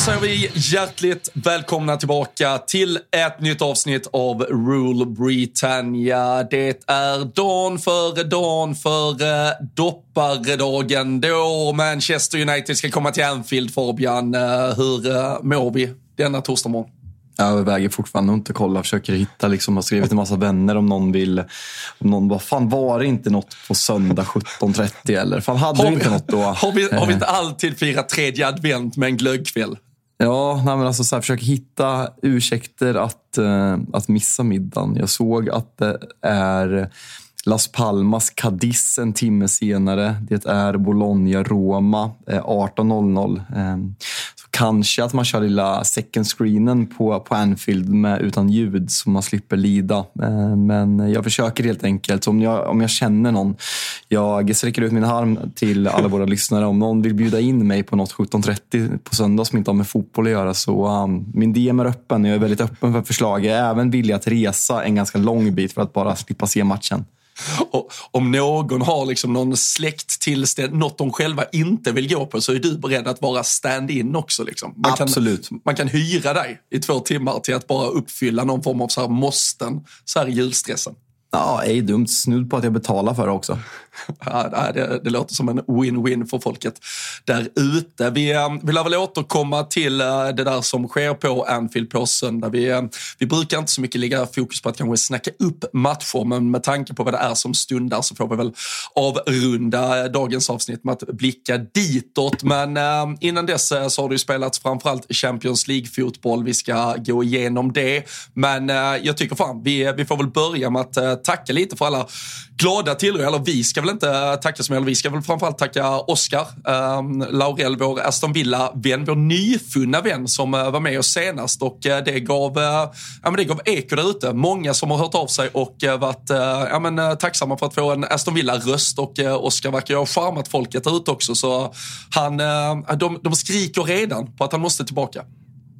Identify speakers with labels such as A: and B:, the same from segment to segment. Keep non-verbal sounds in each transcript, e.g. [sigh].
A: Säger vi hjärtligt välkomna tillbaka till ett nytt avsnitt av Rule Britannia. Det är dagen före dagen före dopparedagen då Manchester United ska komma till Anfield, Fabian. Eh, Hur eh, mår vi denna torsdag morgon?
B: Jag överväger fortfarande att inte kolla, försöker hitta, liksom, har skrivit en massa vänner om någon vill... Om någon bara, fan var det inte något på söndag 17.30 eller? Fan hade
A: Har vi,
B: inte något då?
A: har, vi, har vi inte alltid firat tredje advent med en glöggkväll?
B: Ja, nej, men alltså, så här, försöker hitta ursäkter att, eh, att missa middagen. Jag såg att det är Las Palmas Cadiz en timme senare. Det är Bologna-Roma eh, 18.00. Eh, kanske att man kör lilla second screenen på, på Anfield med, utan ljud så man slipper lida. Eh, men jag försöker helt enkelt. Så om jag, om jag känner någon, jag sträcker ut min arm till alla våra [laughs] lyssnare. Om någon vill bjuda in mig på något 17.30 på söndag som inte har med fotboll att göra så um, min DM är öppen. Jag är väldigt öppen för förslag. Jag är även villig att resa en ganska lång bit för att bara slippa se matchen.
A: Och om någon har liksom någon släkttillställning, något de själva inte vill gå på, så är du beredd att vara stand-in också. Liksom. Man
B: Absolut.
A: Kan, man kan hyra dig i två timmar till att bara uppfylla någon form av så här måsten så här i julstressen.
B: Ja, ej dumt. Snudd på att jag betalar för det också.
A: Ja, det, det låter som en win-win för folket där ute. Vi eh, vill väl återkomma till eh, det där som sker på Anfield på söndag. Vi, eh, vi brukar inte så mycket lägga fokus på att kanske snacka upp matcher, men med tanke på vad det är som stundar så får vi väl avrunda dagens avsnitt med att blicka ditåt. Men innan dess så har det ju spelats framförallt Champions League-fotboll. Vi ska gå igenom det, men jag tycker fan vi, vi får väl börja med att tacka lite för alla glada tillrop. Eller vi ska väl inte tacka så mycket, vi ska väl framförallt tacka Oskar um, ehm, Laurel, vår Aston Villa-vän, vår nyfunna vän som uh, var med oss senast och uh, det, gav, uh, ja, men det gav eko där ute. Många som har hört av sig och uh, varit uh, ja, men, uh, tacksamma för att få en Aston Villa-röst och uh, Oskar verkar ju ha charmat folket där ute också så han, uh, de, de skriker redan på att han måste tillbaka.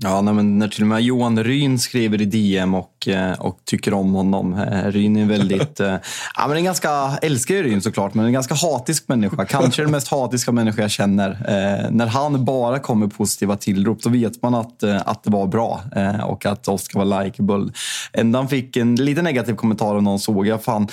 B: Ja, nej, men när till och med Johan Ryn skriver i DM och, och tycker om honom. Ryn är väldigt... [laughs] ja, men en ganska, älskar ju Ryn såklart, men en ganska hatisk människa. Kanske den mest hatiska människa jag känner. Eh, när han bara kommer positiva tillrop, då vet man att, att det var bra eh, och att Oskar var likeable. Han fick en lite negativ kommentar av någon såg jag. Fan,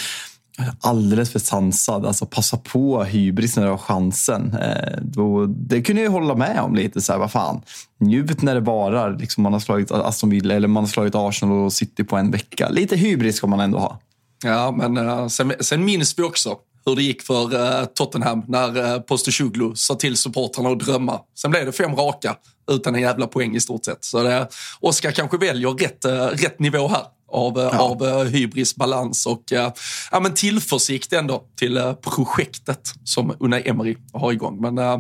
B: alldeles för sansad. Alltså passa på hybris när du har chansen. Eh, då, det kunde jag hålla med om lite. Så här, vad fan, njut när det varar. Liksom man har slagit Aston Villa eller man har slagit Arsenal och City på en vecka. Lite hybris ska man ändå ha.
A: Ja, men uh, sen, sen minns vi också hur det gick för uh, Tottenham när eh, uh, Postacoglu sa till supportrarna att drömma. Sen blev det fem raka utan en jävla poäng i stort sett. Så det, Oskar kanske väljer rätt, uh, rätt nivå här av, ja. av hybris, balans och ja, men tillförsikt ändå till projektet som Unai Emery har igång. Men äh,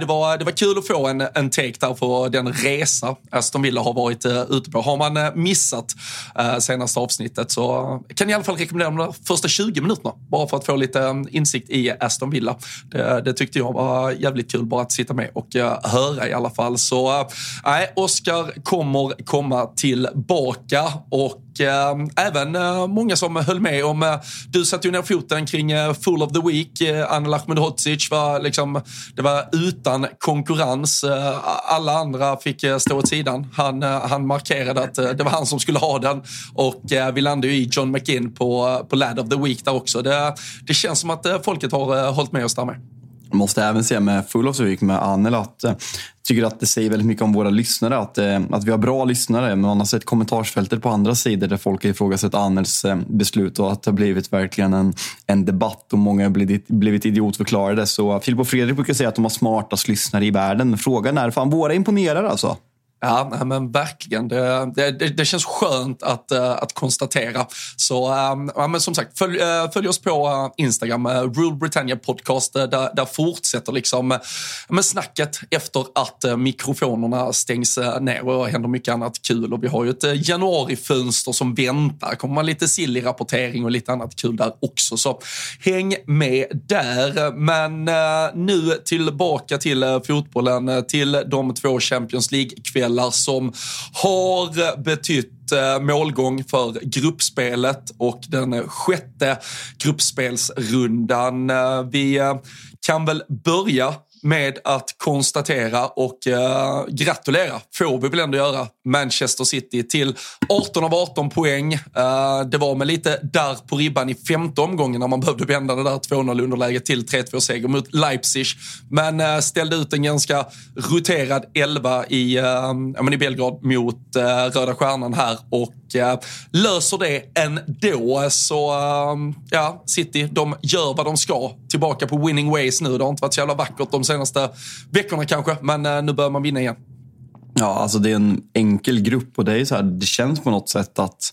A: det, var, det var kul att få en, en take där på den resa Aston Villa har varit äh, ute på. Har man äh, missat äh, senaste avsnittet så kan jag i alla fall rekommendera de första 20 minuterna bara för att få lite insikt i Aston Villa. Det, det tyckte jag var jävligt kul bara att sitta med och äh, höra i alla fall. Så nej, Oscar kommer komma tillbaka och eh, även eh, många som höll med om, eh, du satte ju ner foten kring eh, Full of the Week, eh, Anna Ahmedhodzic var liksom, det var utan konkurrens. Eh, alla andra fick eh, stå åt sidan. Han, eh, han markerade att eh, det var han som skulle ha den och eh, vi landade ju i John McGinn på, på Lad of the Week där också. Det, det känns som att folket har hållit med oss där med.
B: Måste även säga med Full of Week med Anel att jag tycker att det säger väldigt mycket om våra lyssnare. Att, eh, att vi har bra lyssnare. Men man har sett kommentarsfältet på andra sidor där folk har ifrågasatt Annels eh, beslut och att det har blivit verkligen en, en debatt och många har blivit, blivit idiotförklarade. Så Filip och Fredrik brukar säga att de har smartast lyssnare i världen. men Frågan är, fan våra imponerar alltså?
A: Ja, men verkligen. Det, det, det, känns skönt att, eh, att konstatera. Så ehm, ja, men som sagt, följ, eh, följ oss på eh, Instagram, Rule Britannia Podcast. där, där fortsätter liksom uh, snacket efter att mikrofonerna stängs ner och händer mycket annat kul. Och vi har ju ett januarifönster som väntar. kommer man lite sillig rapportering och lite annat kul där också. Så häng med där. Men nu tillbaka till fotbollen, till de två Champions League-kvällarna delar som har betytt eh, målgång för gruppspelet och den sjätte gruppspelsrundan. Eh, vi eh, kan väl börja med att konstatera och gratulera, får vi väl ändå göra, Manchester City till 18 av 18 poäng. Eh, det var med lite där på ribban i femte omgången när man behövde vända det där 2-0 underläget till 3-2-seger mot Leipzig. Men eh, ställde ut en ganska roterad elva i, eh, i Belgrad mot Röda Stjärnan här och löser det ändå. Så ja, City, de gör vad de ska. Tillbaka på winning ways nu. Det har inte varit så jävla vackert de senaste veckorna kanske, men nu börjar man vinna igen.
B: Ja, alltså det är en enkel grupp och det är så här, det känns på något sätt att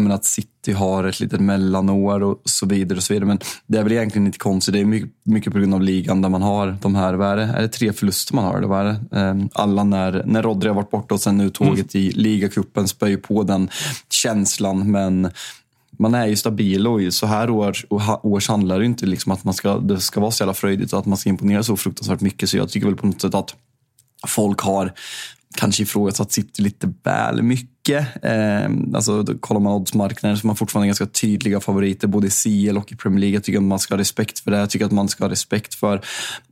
B: menar, att City har ett litet mellanår och så vidare. och så vidare. Men det är väl egentligen inte konstigt. Det är mycket, mycket på grund av ligan där man har de här, vad är det, är det tre förluster man har? Eller vad är det? Ehm, alla när, när Rodri har varit borta och sen nu tåget mm. i ligacupen spöjer på den känslan. Men man är ju stabil och så här år, års handlar det inte liksom att man ska, det ska vara så jävla fröjdigt och att man ska imponera så fruktansvärt mycket. Så jag tycker väl på något sätt att folk har kanske ifrågasatt City lite väl mycket. Eh, alltså, kollar man oddsmarknaden så är man fortfarande ganska tydliga favoriter både i CL och i Premier League. Jag tycker att man ska ha respekt för det. Jag tycker att man ska ha respekt för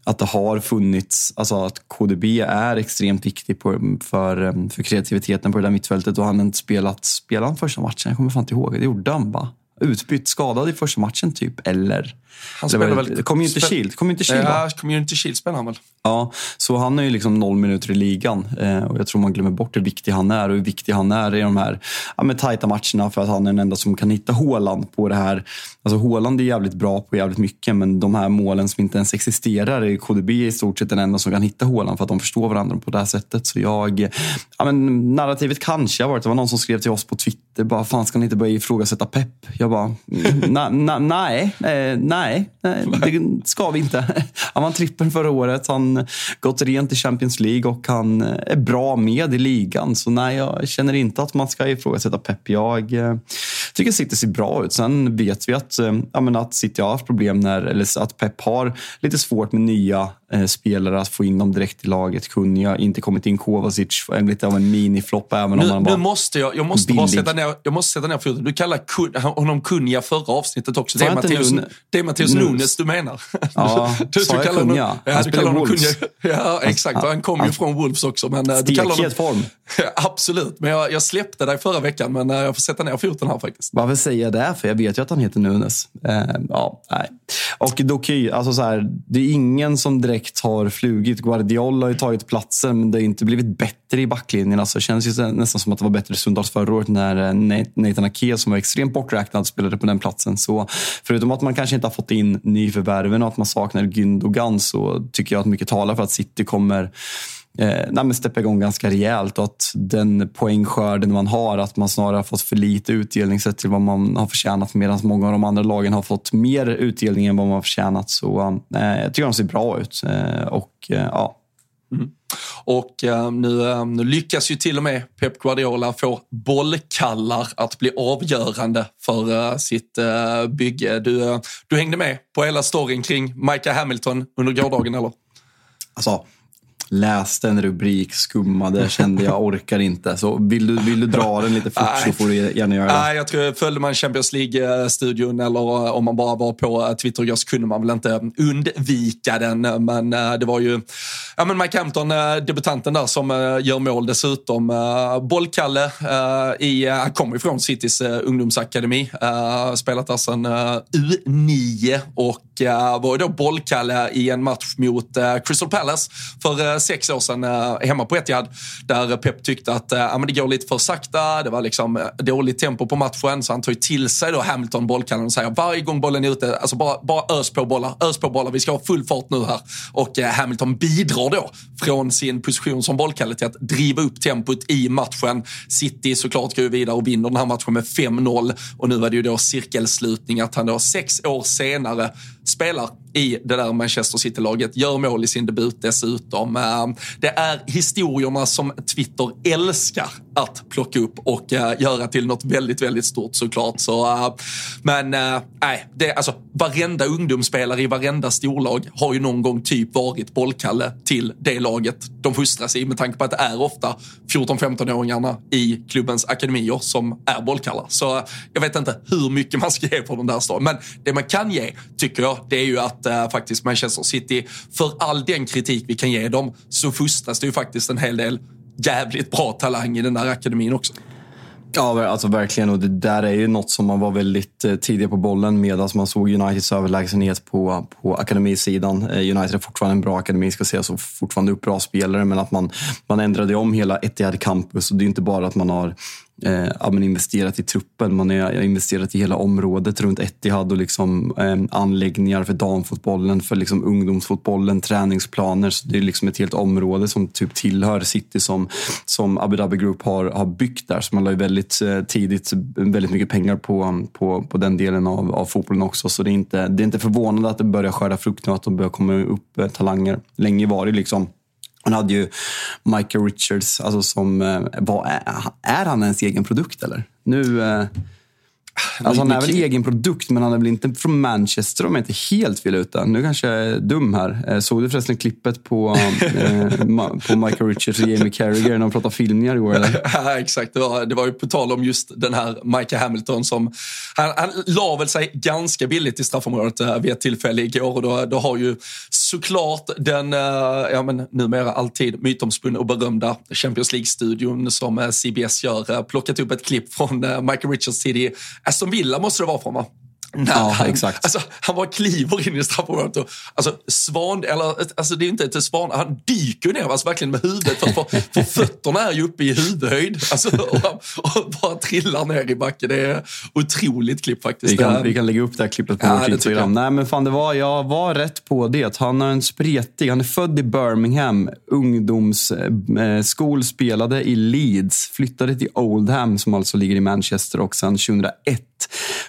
B: att det har funnits, alltså att KDB är extremt viktig på, för, ehm, för kreativiteten på det där mittfältet och han har inte spelat, spelade han första matchen? Jag kommer fan inte ihåg. Det gjorde han va? Utbytt, skadad i första matchen typ, eller?
A: Han spelar väl...
B: Community Shield, Community Shield
A: Ja, Community Shield spelar han väl.
B: Ja, så han är ju liksom noll minuter i ligan eh, och jag tror man glömmer bort hur viktig han är och hur viktig han är i de här ja, med tajta matcherna för att han är den enda som kan hitta Håland på det här. Alltså Håland är jävligt bra på jävligt mycket men de här målen som inte ens existerar är KDB i stort sett den enda som kan hitta Håland för att de förstår varandra på det här sättet. Så jag, ja, men narrativet kanske har varit, det var någon som skrev till oss på Twitter bara, fan ska ni inte börja ifrågasätta pepp? Jag bara, na, na, nej, eh, nej, nej, [laughs] det ska vi inte. [laughs] Han vann trippeln förra året. Han gått rent i Champions League och han är bra med i ligan. Så nej, jag känner inte att man ska ifrågasätta Pep. Jag eh, tycker City ser bra ut. Sen vet vi att, att, eh, ja, att City har haft problem när, eller att Pep har lite svårt med nya spelare att få in dem direkt i laget. Kunniga, inte kommit in Kovacic, lite av en miniflopp även
A: nu,
B: om han var
A: Nu måste jag, jag måste bara sätta ner, jag måste sätta ner foten. Du kallar kun, honom Kunja förra avsnittet också. Det är, Matteus, det är Matteus Nunes du menar.
B: Ja, [laughs]
A: du,
B: sa jag Kunja?
A: Ja,
B: han spelar
A: Wolves. Ja, exakt. Han kom ju från Wolves också. Men,
B: eh, Stekhet form. [laughs]
A: Absolut, men jag, jag, släppte dig förra veckan, men eh, jag får sätta ner foten här faktiskt.
B: Varför säger jag det? För jag vet ju att han heter Nunes. Eh, ja, nej. Och Doky, alltså så här, det är ingen som direkt har flugit. Guardiola har ju tagit platsen, men det har inte blivit bättre i backlinjen. Alltså, det känns ju nästan som att det var bättre i Sundals förra året när eh, Nathan Ake, som var extremt borträknad, spelade på den platsen. Så förutom att man kanske inte har fått in nyförvärven och att man saknar Gündogan så tycker jag att mycket talar för att City kommer eh, steppa igång ganska rejält och att den poängskörden man har, att man snarare har fått för lite utdelning sett till vad man har förtjänat medan många av de andra lagen har fått mer utdelning än vad man har förtjänat. Så eh, jag tycker de ser bra ut. Eh, och eh, ja,
A: Mm. Och uh, nu, uh, nu, lyckas ju till och med Pep Guardiola få bollkallar att bli avgörande för sitt bygge. Du, du hängde med på hela storyn kring Micah Hamilton under gårdagen eller?
B: Alltså, läste en rubrik, skummade, kände jag orkar inte. Så vill du, vill du dra den lite fort så får du gärna göra det.
A: Nej, jag tror, följde man Champions League-studion eller om man bara var på Twitter så kunde man väl inte undvika den. Men eh, det var ju ja, men Mike Hampton, eh, debutanten där, som eh, gör mål dessutom. Bollkalle, i, han kommer ifrån Citys ungdomsakademi, spelat där sedan U9 och var då bollkalle i en match mot Crystal Palace för sex år sedan eh, hemma på Etihad där Pep tyckte att eh, men det går lite för sakta, det var liksom eh, dåligt tempo på matchen så han tar till sig då Hamilton bollkallen och säger varje gång bollen är ute, alltså bara, bara ös på bollar, ös på bollar, vi ska ha full fart nu här. Och eh, Hamilton bidrar då från sin position som bollkalle till att driva upp tempot i matchen. City såklart går ju vidare och vinner den här matchen med 5-0 och nu var det ju då cirkelslutning att han då sex år senare spelar i det där Manchester City-laget, gör mål i sin debut dessutom. Eh, det är historierna som Twitter älskar att plocka upp och eh, göra till något väldigt, väldigt stort såklart. Så, eh, men nej, det, alltså, varenda ungdomsspelare i varenda storlag har ju någon gång typ varit bollkalle till det laget de fostras i med tanke på att det är ofta 14-15-åringarna i klubbens akademier som är bollkallar. Så jag vet inte hur mycket man ska ge på den där staden. Men det man kan ge, tycker jag, det är ju att eh, faktiskt Manchester City, för all den kritik vi kan ge dem, så fostras det ju faktiskt en hel del jävligt bra talang i den där akademin också.
B: Ja, alltså verkligen. Och det där är ju något som man var väldigt eh, tidig tidiga på bollen med. Alltså man såg Uniteds överlägsenhet på, på akademisidan. Eh, United är fortfarande en bra akademi, ska sägas, och fortfarande upp bra spelare. Men att man, man ändrade om hela Etihad Campus. Och det är inte bara att man har eh, ja, investerat i truppen. Man har investerat i hela området runt Etihad och liksom, eh, anläggningar för damfotbollen, för liksom ungdomsfotbollen, träningsplaner. Så det är liksom ett helt område som typ tillhör City som, som Abu Dhabi Group har, har byggt där. Så man la ju väldigt eh, tidigt väldigt mycket pengar på, på, på den delen av, av fotbollen också. Så det är, inte, det är inte förvånande att det börjar skörda frukt nu, att de börjar komma upp eh, talanger. Länge var det liksom han hade ju Michael Richards, alltså som, eh, vad är, eh, är han ens egen produkt eller? Nu, eh, Alltså han är väl egen produkt, men han är väl inte från Manchester om jag inte helt fel ute. Nu kanske jag är dum här. Eh, såg du förresten klippet på, [laughs] eh, på Michael Richards och Jamie Carragher när de pratade filmningar igår? Eller? [laughs]
A: Ja, exakt. Det var, det var ju på tal om just den här Michael Hamilton som... Han, han la väl sig ganska billigt i straffområdet äh, vid ett tillfälle igår och då, då har ju såklart den, ja men numera alltid mytomspunna och berömda Champions League-studion som CBS gör, plockat upp ett klipp från Michael Richards tid Aston Villa måste det vara från va?
B: När ja,
A: han,
B: exakt.
A: Alltså, han bara kliver in i straffområdet och alltså, svan, eller, alltså det är inte ett svan, han dyker ner alltså, verkligen med huvudet för, för, för fötterna är ju uppe i huvudhöjd alltså, och, och, bara trillar ner i backen. Det är otroligt klipp faktiskt.
B: Vi kan, vi kan lägga upp det här klippet på ja, vårt Instagram. Nej men fan, det var, jag var rätt på det. Han har en spretig, han är född i Birmingham, ungdomsskol, eh, spelade i Leeds, flyttade till Oldham som alltså ligger i Manchester och sen 2001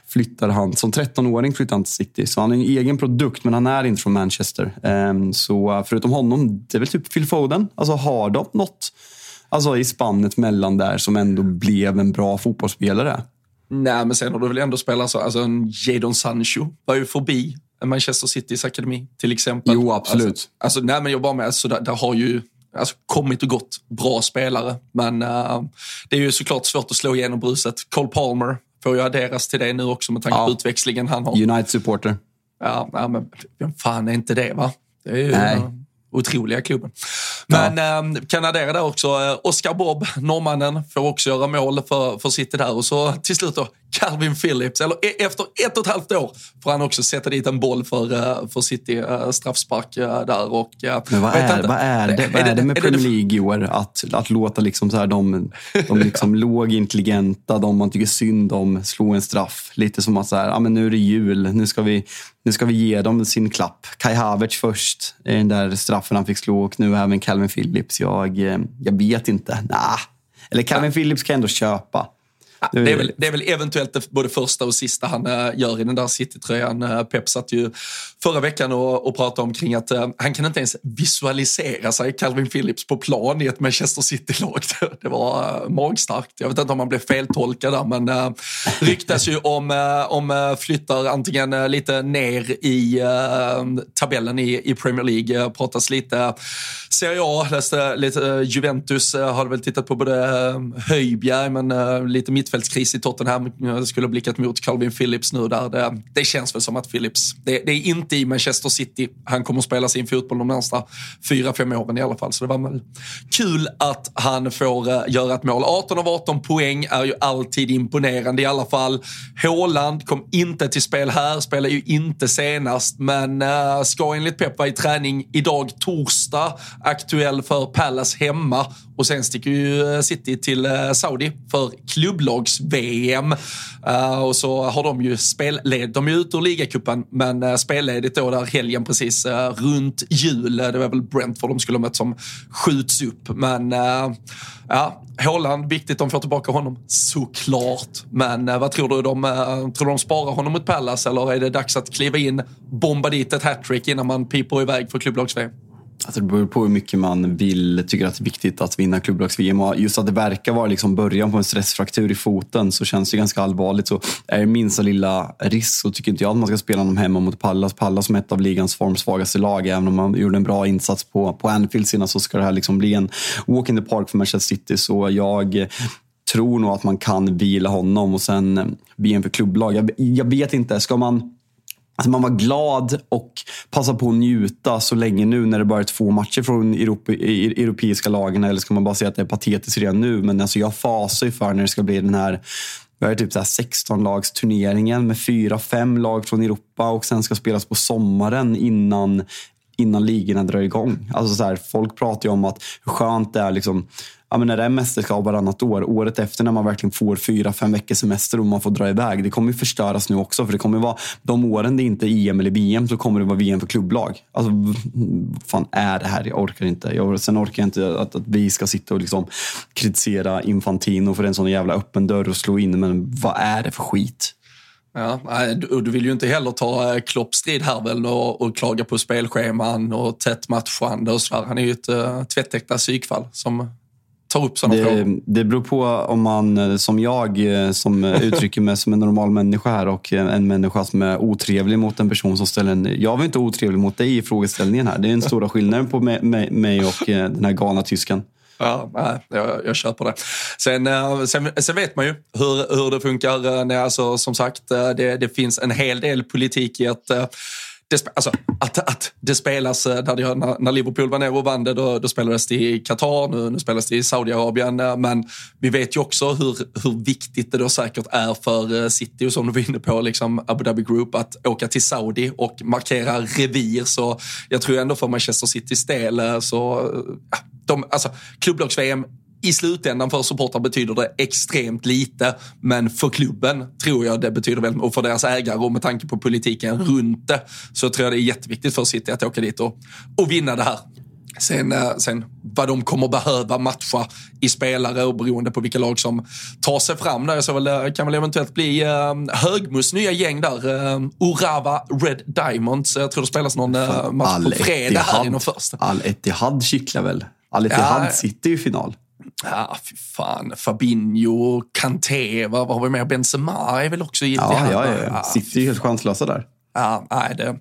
B: flyttar han, som 13-åring flyttar han till City. Så han är en egen produkt, men han är inte från Manchester. Ehm, så förutom honom, det är väl typ Phil Foden. Alltså har de något alltså, i spannet mellan där som ändå blev en bra fotbollsspelare?
A: Nej, men sen har du väl ändå spelat så, alltså en Jadon Sancho var ju förbi Manchester Citys akademi till exempel.
B: Jo, absolut.
A: Alltså, alltså nej, men jag bara med, alltså, där, där har ju alltså, kommit och gått bra spelare. Men uh, det är ju såklart svårt att slå igenom bruset. Cole Palmer får ju adderas till det nu också med tanke ja. på utväxlingen han har.
B: United-supporter.
A: Ja, ja, men vem fan är inte det va? Det är ju Nej. otroliga klubben. Men ja. eh, kan addera där också, eh, Oscar Bob, norrmannen, får också göra mål för, för City där. Och så till slut då, Calvin Phillips, eller e- efter ett och ett halvt år får han också sätta dit en boll för, eh, för City, uh, straffspark uh, där. Och,
B: Men vad [laughs] är, vad är det, vad är det med Premier League i år? Att, att låta liksom så här de, de [laughs] liksom lågintelligenta, de man tycker synd om, slå en straff. Lite som att så här, ah, men nu är det jul, nu ska, vi, nu ska vi ge dem sin klapp. Kai Havertz först, den där straffen han fick slå och nu även Calvin Phillips. Jag, jag vet inte. Nah. Eller Calvin Phillips kan jag ändå köpa.
A: Det är, väl, det är väl eventuellt både första och sista han äh, gör i den där City-tröjan. Äh, Pep satt ju förra veckan och, och pratade om kring att äh, han kan inte ens visualisera sig Calvin Phillips på plan i ett Manchester City-lag. [laughs] Det, var magstarkt. Jag vet inte om man blev feltolkad där, men äh, ryktas ju om, om flyttar antingen lite ner i tabellen i, i Premier League. Pratas lite Serie A, läste lite Juventus, hade väl tittat på både Höjbjerg men lite mitt mittfältskris i Tottenham. Jag skulle ha blickat mot Calvin Phillips nu där. Det, det känns väl som att Phillips, det, det, är inte i Manchester City han kommer att spela sin fotboll de närmsta fyra, fem åren i alla fall. Så det var väl kul att han får eh, göra ett mål. 18 av 18 poäng är ju alltid imponerande i alla fall. Håland kom inte till spel här, spelar ju inte senast, men eh, ska enligt Pep vara i träning idag torsdag. Aktuell för Palace hemma och sen sticker ju eh, City till eh, Saudi för klubblags-VM. Eh, och så har de ju spelledigt. De är ute ur ligacupen, men spelledigt då där helgen precis runt jul. Det var väl Brentford de skulle ha mött som skjuts upp. Men ja, Håland, viktigt de får tillbaka honom, såklart. Men vad tror du? De, tror du de sparar honom mot Pallas eller är det dags att kliva in, bomba dit ett hattrick innan man piper iväg för klubblags-VM?
B: Alltså det beror på hur mycket man vill, tycker att det är viktigt att vinna klubblags-VM. Just att det verkar vara liksom början på en stressfraktur i foten så känns det ganska allvarligt. Så är det minsta lilla risk så tycker inte jag att man ska spela honom hemma mot Pallas. Pallas som ett av ligans formsvagaste lag. Även om man gjorde en bra insats på, på Anfield senast så ska det här liksom bli en walk in the park för Manchester City. Så jag tror nog att man kan vila honom och sen eh, VM för klubblag. Jag, jag vet inte, ska man Alltså man var glad och passade på att njuta så länge nu när det bara är två matcher från Europa, europeiska lagen. Eller ska man bara säga att det är patetiskt redan nu? Men alltså jag fasar ju för när det ska bli den här vi är typ 16-lagsturneringen med fyra, fem lag från Europa och sen ska spelas på sommaren innan, innan ligorna drar igång. Alltså så här, folk pratar ju om att hur skönt det är liksom, ja, men när det är mästerskap varannat år, året efter när man verkligen får fyra, fem veckors semester och man får dra iväg. Det kommer ju förstöras nu också. För det kommer vara, de åren det inte är EM eller VM så kommer det vara VM för klubblag. Alltså, vad fan är det här? Jag orkar inte. Jag, sen orkar jag inte att, att vi ska sitta och liksom kritisera Infantino för en sån jävla öppen dörr och slå in. Men vad är det för skit?
A: Ja, du vill ju inte heller ta eh, kloppstrid här väl och, och klaga på spelscheman och tätt matchande och så Han är ju ett uh, tvättäkta psykfall som tar upp sådana
B: det,
A: frågor?
B: Det beror på om man, eh, som jag, eh, som [laughs] uttrycker mig som en normal människa här och en människa som är otrevlig mot en person som ställer en... Jag var inte otrevlig mot dig i frågeställningen här. Det är den stora skillnaden på mig och eh, den här galna tysken.
A: Ja, jag, jag köper det. Sen, sen, sen, vet man ju hur, hur det funkar. Alltså, som sagt, det, det finns en hel del politik i att det, alltså, att, att det spelas, eh, där det, när, när Liverpool var nere och vann det, då, då spelades det i Qatar, nu, nu spelas det i Saudiarabien. Men vi vet ju också hur, hur viktigt det då säkert är för eh, City, och som du var inne på, liksom Abu Dhabi Group, att åka till Saudi och markera revir. Så jag tror ändå för Manchester Citys del, eh, så de, alltså, klubblags-VM i slutändan för supportrar betyder det extremt lite, men för klubben tror jag det betyder väldigt och för deras ägare och med tanke på politiken runt det så tror jag det är jätteviktigt för City att åka dit och, och vinna det här. Sen, eh, sen vad de kommer behöva matcha i spelare och beroende på vilka lag som tar sig fram där så väl, eh, kan väl eventuellt bli uh, Högmus nya gäng där. Uh, Orava Red Diamonds. Jag tror det spelas någon uh, match på fredag här inom första.
B: Al Etihad kittlar väl? Al Etihad ja, sitter ju i final.
A: Ja, fy fan. Fabinho, Kanté, vad, vad har vi mer? Benzema är väl också giltig
B: ja, här? Ja, ja. Sitter ju helt chanslösa där.
A: Ja, nej, det,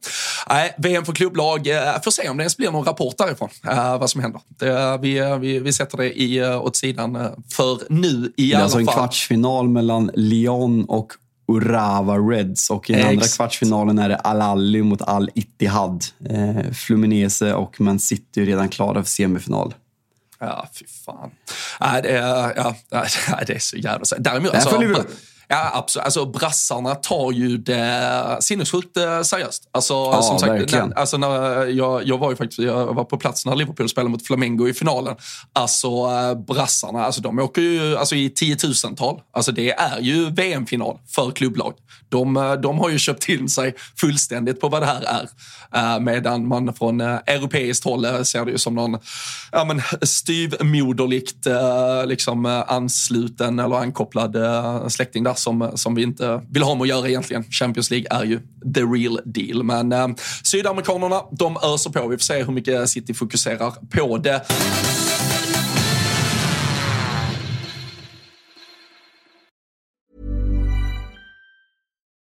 A: nej, VM för klubblag. Eh, får se om det ens blir någon rapport därifrån, uh, vad som händer. Det, vi, vi, vi sätter det i, åt sidan för nu i alla fall. Det är alltså
B: en kvartsfinal mellan Lyon och Urawa Reds och i den Ex andra kvartsfinalen är det Al-Ali mot Al-Ittihad. Eh, Fluminese och Man City är redan klara för semifinal.
A: Ja, fy fan. Nej, det är, ja, [laughs] det är så jävla... Däremot, alltså, Ja, absolut. Alltså, brassarna tar ju det sinnessjukt eh, seriöst. Alltså,
C: ja,
A: som sagt,
C: verkligen.
A: när, alltså, när jag, jag var ju faktiskt jag var på plats när Liverpool spelade mot Flamengo i finalen. Alltså eh, brassarna, alltså, de åker ju alltså, i tiotusental. Alltså, det är ju VM-final för klubblag. De, eh, de har ju köpt in sig fullständigt på vad det här är. Uh, medan man från uh, europeiskt håll ser det ju som någon ja, men, styvmoderligt uh, liksom, ansluten eller ankopplad släkting där som, som vi inte vill ha med att göra egentligen. Champions League är ju the real deal. Men eh, sydamerikanerna, de öser på. Vi får se hur mycket City fokuserar på det.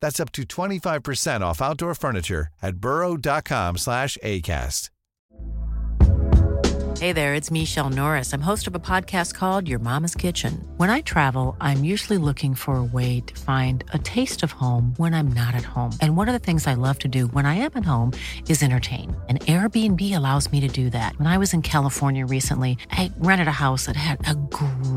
D: That's up to 25% off outdoor furniture at burrow.com slash ACAST.
E: Hey there, it's Michelle Norris. I'm host of a podcast called Your Mama's Kitchen. When I travel, I'm usually looking for a way to find a taste of home when I'm not at home. And one of the things I love to do when I am at home is entertain. And Airbnb allows me to do that. When I was in California recently, I rented a house that had a great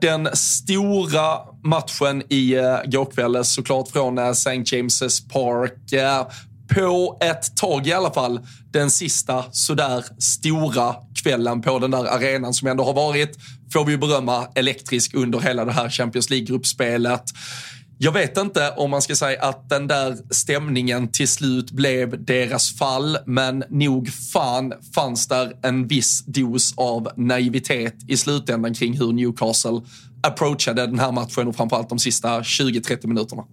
A: Den stora matchen i eh, går kväll såklart från eh, St. James' Park. Eh, på ett tag i alla fall, den sista sådär stora kvällen på den där arenan som ändå har varit, får vi ju berömma, elektrisk under hela det här Champions League-gruppspelet. Jag vet inte om man ska säga att den där stämningen till slut blev deras fall, men nog fan fanns där en viss dos av naivitet i slutändan kring hur Newcastle approachade den här matchen och framförallt de sista 20-30 minuterna.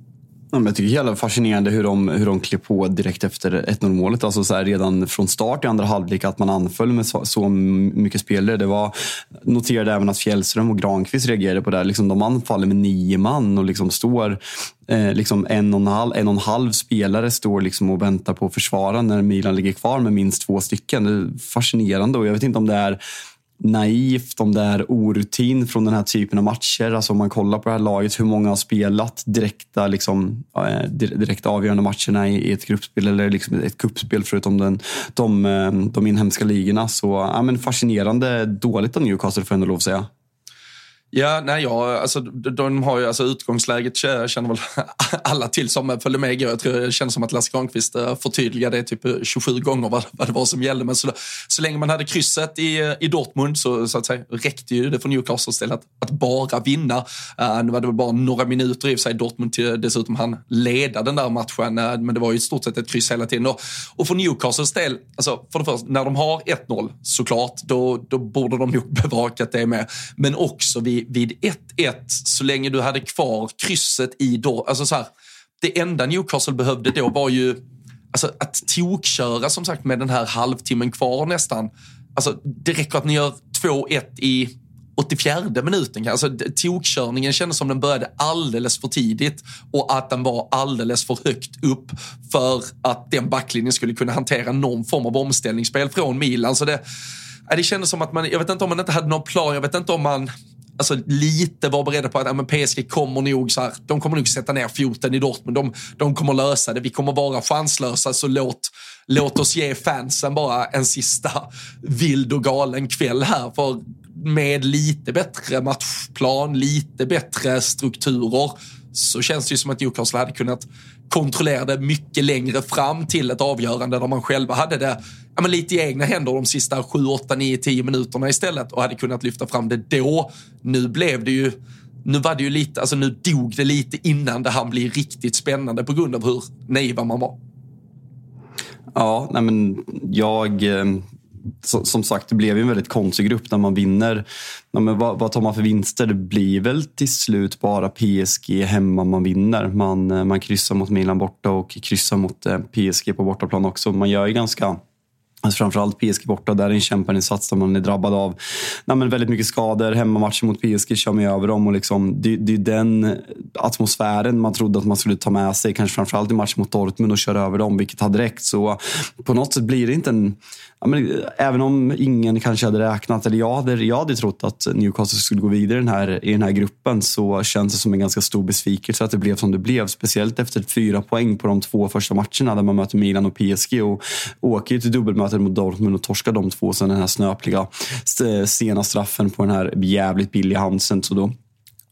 C: Ja, jag tycker det är jävla fascinerande hur de, hur de klev på direkt efter 1-0 målet. Alltså så här, redan från start i andra halvlek att man anföll med så, så mycket spelare. Det var, noterade även att Fjällström och Granqvist reagerade på det. Här. Liksom, de anfaller med nio man och liksom står eh, liksom en, och en, halv, en och en halv spelare står liksom och väntar på att försvara när Milan ligger kvar med minst två stycken. Det är fascinerande och jag vet inte om det är naivt, om det är orutin från den här typen av matcher. Alltså om man kollar på det här laget, hur många har spelat direkta, liksom, eh, direkt avgörande matcherna i ett gruppspel eller liksom ett kuppspel förutom den, de, eh, de inhemska ligorna. Så ja, men fascinerande dåligt av Newcastle får jag ändå lov att säga.
A: Ja, nej, ja, alltså, de har ju, alltså, utgångsläget känner väl [laughs] alla till som följde med igår. Jag tror det känns som att Lasse Granqvist eh, förtydligade det typ eh, 27 gånger vad, vad det var som gällde. Men så, så länge man hade krysset i, eh, i Dortmund så, så att säga, räckte ju det för Newcastles del att, att bara vinna. Uh, nu var det väl bara några minuter i och för sig Dortmund till, dessutom han leda den där matchen. Uh, men det var ju i stort sett ett kryss hela tiden. Och, och för Newcastles del, alltså, för det första, när de har 1-0 såklart, då, då borde de nog [laughs] bevakat det med. Men också vid vid 1-1 så länge du hade kvar krysset i då, alltså så här, det enda Newcastle behövde då var ju alltså, att tokköra som sagt med den här halvtimmen kvar nästan. Alltså, det räcker att ni gör 2-1 i 84 minuten. Alltså, tokkörningen kändes som den började alldeles för tidigt och att den var alldeles för högt upp för att den backlinjen skulle kunna hantera någon form av omställningsspel från Milan. Så det, det kändes som att man, jag vet inte om man inte hade någon plan, jag vet inte om man alltså, lite vara beredda på att ja, men PSG kommer nog så här, de kommer nog sätta ner foten i Dortmund. De, de kommer lösa det. Vi kommer vara chanslösa, så låt, låt oss ge fansen bara en sista vild och galen kväll här. För med lite bättre matchplan, lite bättre strukturer så känns det ju som att Newcastle hade kunnat kontrollera det mycket längre fram till ett avgörande där man själva hade det ja, men lite i egna händer de sista 7, 8, 9, 10 minuterna istället och hade kunnat lyfta fram det då. Nu blev det ju nu var det ju lite, alltså nu dog det lite innan det hann bli riktigt spännande på grund av hur naiva man var.
B: Ja, nej men jag eh, som sagt, det blev ju en väldigt konstig grupp när man vinner. men vad, vad tar man för vinster? Det blir väl till slut bara PSG hemma man vinner. Man, eh, man kryssar mot Milan borta och kryssar mot eh, PSG på bortaplan också. Man gör ju ganska Alltså framförallt PSG borta, där är en kämparinsats där man är drabbad av nej men väldigt mycket skador. Hemmamatchen mot PSG kör man över dem. Och liksom, det, det är den atmosfären man trodde att man skulle ta med sig, kanske framförallt i matchen mot Dortmund och köra över dem, vilket hade räckt. Så på något sätt blir det inte en ja, men, eh, även om ingen kanske hade räknat, eller jag hade, jag hade trott att Newcastle skulle gå vidare i den, här, i den här gruppen så känns det som en ganska stor besvikelse att det blev som det blev. Speciellt efter fyra poäng på de två första matcherna där man möter Milan och PSG och åker till dubbelmötet mot Dortmund och torskar de två. Sen den här snöpliga sena straffen på den här jävligt billiga Hansen. Så då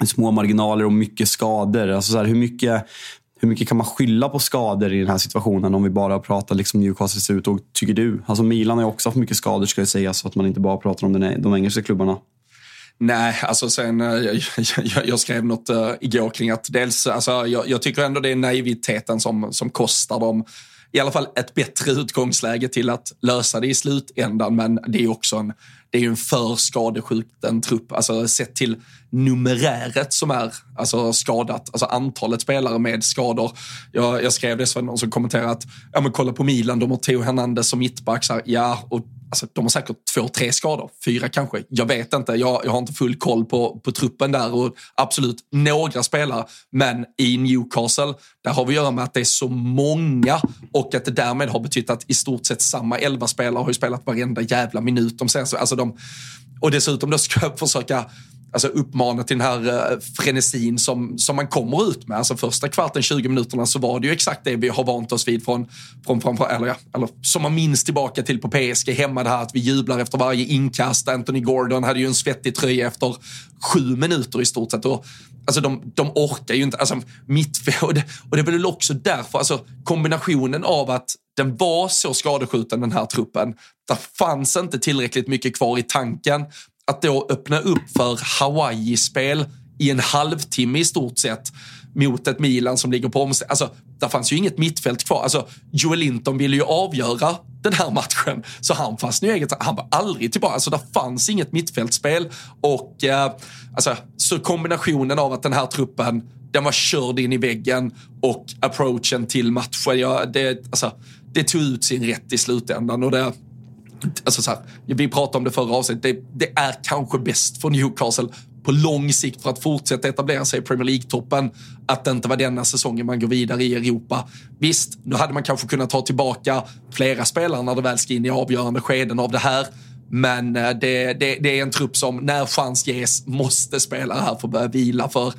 B: små marginaler och mycket skador. Alltså så här, hur mycket hur mycket kan man skylla på skador i den här situationen om vi bara pratar liksom Newcastles ut och tycker du? Alltså Milan har ju också haft mycket skador ska jag säga så att man inte bara pratar om den, de engelska klubbarna.
A: Nej, alltså sen, eh, jag, jag, jag skrev något uh, igår kring att dels, alltså, jag, jag, tycker ändå det är naiviteten som, som kostar dem i alla fall ett bättre utgångsläge till att lösa det i slutändan. Men det är också en, det är ju en för skadeskjuten trupp. Alltså sett till numeräret som är alltså, skadat, alltså antalet spelare med skador. Jag, jag skrev det så någon som kommenterade att ja, men kolla på Milan, de har Theo Hernandez som mittback. Ja, och Alltså, de har säkert två, tre skador. Fyra kanske. Jag vet inte. Jag, jag har inte full koll på, på truppen där och absolut några spelare. Men i Newcastle, där har vi att göra med att det är så många och att det därmed har betytt att i stort sett samma elva spelare har ju spelat varenda jävla minut de senaste. Alltså de, och dessutom då ska jag försöka alltså uppmana till den här uh, frenesin som, som man kommer ut med. Alltså första kvarten, 20 minuterna så var det ju exakt det vi har vant oss vid från, från, från, eller, ja, eller som man minns tillbaka till på PSG hemma det här att vi jublar efter varje inkast. Anthony Gordon hade ju en svettig tröja efter sju minuter i stort sett. Och, alltså de, de orkar ju inte, alltså mittfält, och det är väl också därför, alltså kombinationen av att den var så skadeskjuten den här truppen. Det fanns inte tillräckligt mycket kvar i tanken att då öppna upp för Hawaii-spel i en halvtimme i stort sett mot ett Milan som ligger på omställning. Alltså, där fanns ju inget mittfält kvar. Alltså, Joel Linton ville ju avgöra den här matchen, så han fastnade ju eget. Han var aldrig tillbaka. Alltså, där fanns inget mittfältspel och eh, alltså, så kombinationen av att den här truppen den var körd in i väggen och approachen till matchen, ja, det, alltså, det tog ut sin rätt i slutändan. Och det, Alltså så här, vi pratade om det förra avsnittet. Det, det, är kanske bäst för Newcastle på lång sikt för att fortsätta etablera sig i Premier League-toppen. Att det inte var denna säsongen man går vidare i Europa. Visst, nu hade man kanske kunnat ta tillbaka flera spelare när det väl ska in i avgörande skeden av det här. Men eh, det, det, det, är en trupp som när chans ges måste spela här för att börja vila. För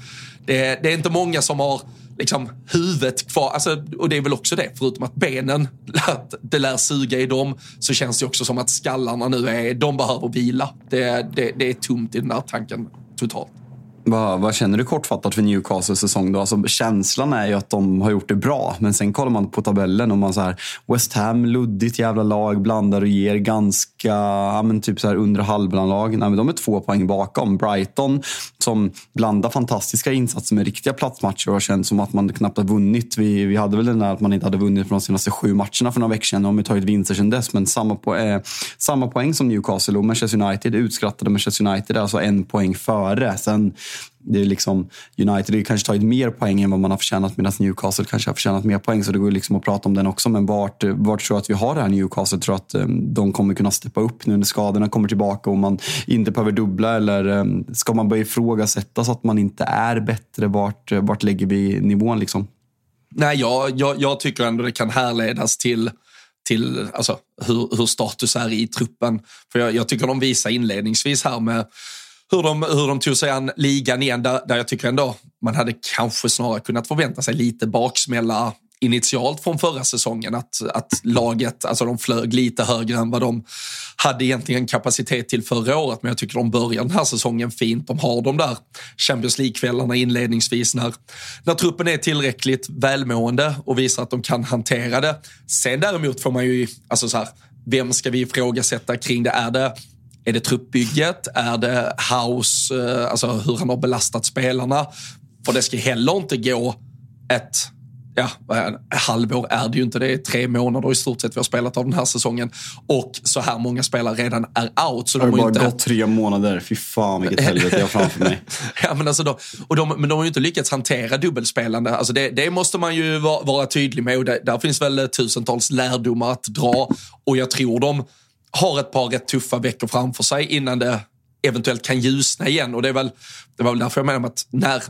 A: det, det är inte många som har liksom, huvudet kvar. Alltså, och det är väl också det, förutom att benen, att det lär suga i dem, så känns det också som att skallarna nu är, de behöver vila. Det, det, det är tomt i den här tanken totalt.
B: Vad, vad, känner du kortfattat för Newcastles säsong? Då? Alltså, känslan är ju att de har gjort det bra, men sen kollar man på tabellen och man så här, West Ham, luddigt jävla lag, blandar och ger ganska ja, men typ så här under halvland-lag. de är två poäng bakom. Brighton, som blandar fantastiska insatser med riktiga platsmatcher och har känts som att man knappt har vunnit. Vi, vi hade väl den där att man inte hade vunnit på de senaste sju matcherna för några veckor sedan. De har ju tagit vinster sedan dess, men samma, po eh, samma poäng som Newcastle och Manchester United. Utskrattade Manchester United, alltså en poäng före. Sen det är liksom, United har kanske tagit mer poäng än vad man har förtjänat medan Newcastle kanske har förtjänat mer poäng. Så det går liksom att prata om den också. Men vart, vart tror jag att vi har det här Newcastle? tror tror att eh, de kommer kunna steppa upp nu när skadorna kommer tillbaka och man inte behöver dubbla. Eller eh, ska man börja ifrågasätta så att man inte är bättre? Vart, eh, vart lägger vi nivån liksom?
A: Nej, jag, jag, jag tycker ändå det kan härledas till till alltså, hur, hur status är i truppen. För jag, jag tycker de visar inledningsvis här med hur de, hur de tog sig an ligan igen, där, där jag tycker ändå man hade kanske snarare kunnat förvänta sig lite baksmälla initialt från förra säsongen. Att, att laget, alltså de flög lite högre än vad de hade egentligen kapacitet till förra året, men jag tycker de börjar den här säsongen fint. De har de där Champions League-kvällarna inledningsvis när, när truppen är tillräckligt välmående och visar att de kan hantera det. Sen däremot får man ju, alltså så här, vem ska vi ifrågasätta kring det? Är det är det truppbygget? Är det House, eh, alltså hur han har belastat spelarna? För det ska heller inte gå ett ja, halvår är det ju inte. Det är tre månader i stort sett vi har spelat av den här säsongen. Och så här många spelare redan är out. Så
B: det har
A: de
B: bara
A: inte...
B: gått tre månader. Fy fan vilket [laughs] helvete jag har framför mig.
A: ja, men, alltså de, och de, men de har ju inte lyckats hantera dubbelspelande. Alltså det, det måste man ju vara, vara tydlig med. Och det, där finns väl tusentals lärdomar att dra. Och jag tror de har ett par rätt tuffa veckor framför sig innan det eventuellt kan ljusna igen. Och det, är väl, det var väl därför jag menar att när,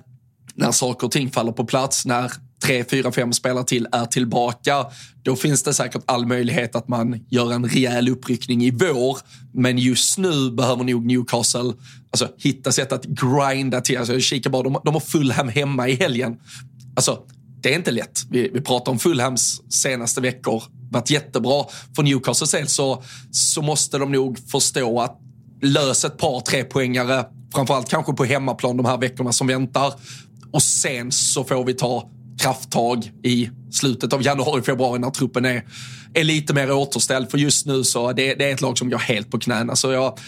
A: när saker och ting faller på plats, när tre, fyra, fem spelare till är tillbaka, då finns det säkert all möjlighet att man gör en rejäl uppryckning i vår. Men just nu behöver nog Newcastle alltså, hitta sätt att grinda till. Alltså, kika bara, de, de har Fulham hemma i helgen. Alltså, det är inte lätt. Vi, vi pratar om Fulhams senaste veckor. varit jättebra. För Newcastles del så, så måste de nog förstå att lösa ett par trepoängare. framförallt kanske på hemmaplan de här veckorna som väntar. Och sen så får vi ta krafttag i slutet av januari, februari när truppen är, är lite mer återställd. För just nu så det, det är ett lag som går helt på knäna. Så jag,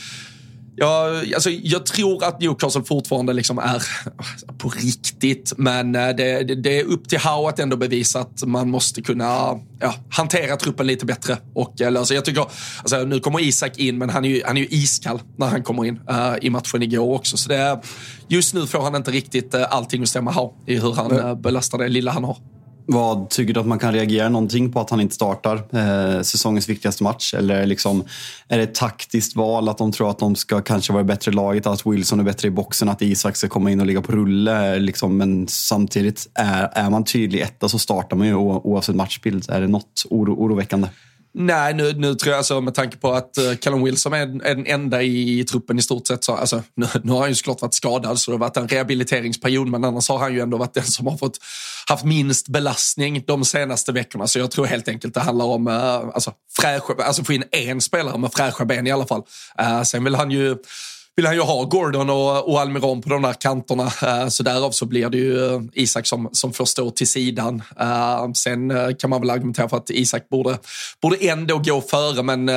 A: jag, alltså, jag tror att Newcastle fortfarande liksom är [laughs] på riktigt, men eh, det, det, det är upp till Howe att ändå bevisa att man måste kunna ja, hantera truppen lite bättre. Och lösa. Jag tycker, alltså, nu kommer Isak in, men han är ju, han är ju iskall när han kommer in uh, i matchen igår också. Så det, just nu får han inte riktigt uh, allting att stämma Howe i hur han uh, belastar det lilla han har.
B: Vad Tycker du att man kan reagera någonting på att han inte startar eh, säsongens viktigaste match? Eller liksom, är det ett taktiskt val att de tror att de ska kanske vara bättre laget, att Wilson är bättre i boxen, att Isak ska komma in och ligga på rulle? Liksom, men samtidigt, är, är man tydlig etta så startar man ju oavsett matchbild. Är det något oro, oroväckande?
A: Nej, nu, nu tror jag alltså med tanke på att uh, Callum Wilson är, är den enda i, i, truppen i stort sett. Så, alltså, nu, nu har han ju såklart varit skadad så det har varit en rehabiliteringsperiod men annars har han ju ändå varit den som har fått haft minst belastning de senaste veckorna. Så jag tror helt enkelt det handlar om uh, alltså, fräscha, alltså få in en spelare med fräscha ben i alla fall. Uh, sen vill han ju vill han ju ha Gordon och, och Almiron på de där kanterna. Eh, så därav så blir det ju eh, Isak som, som får stå till sidan. Eh, sen kan man väl argumentera för att Isak borde, borde ändå gå före, men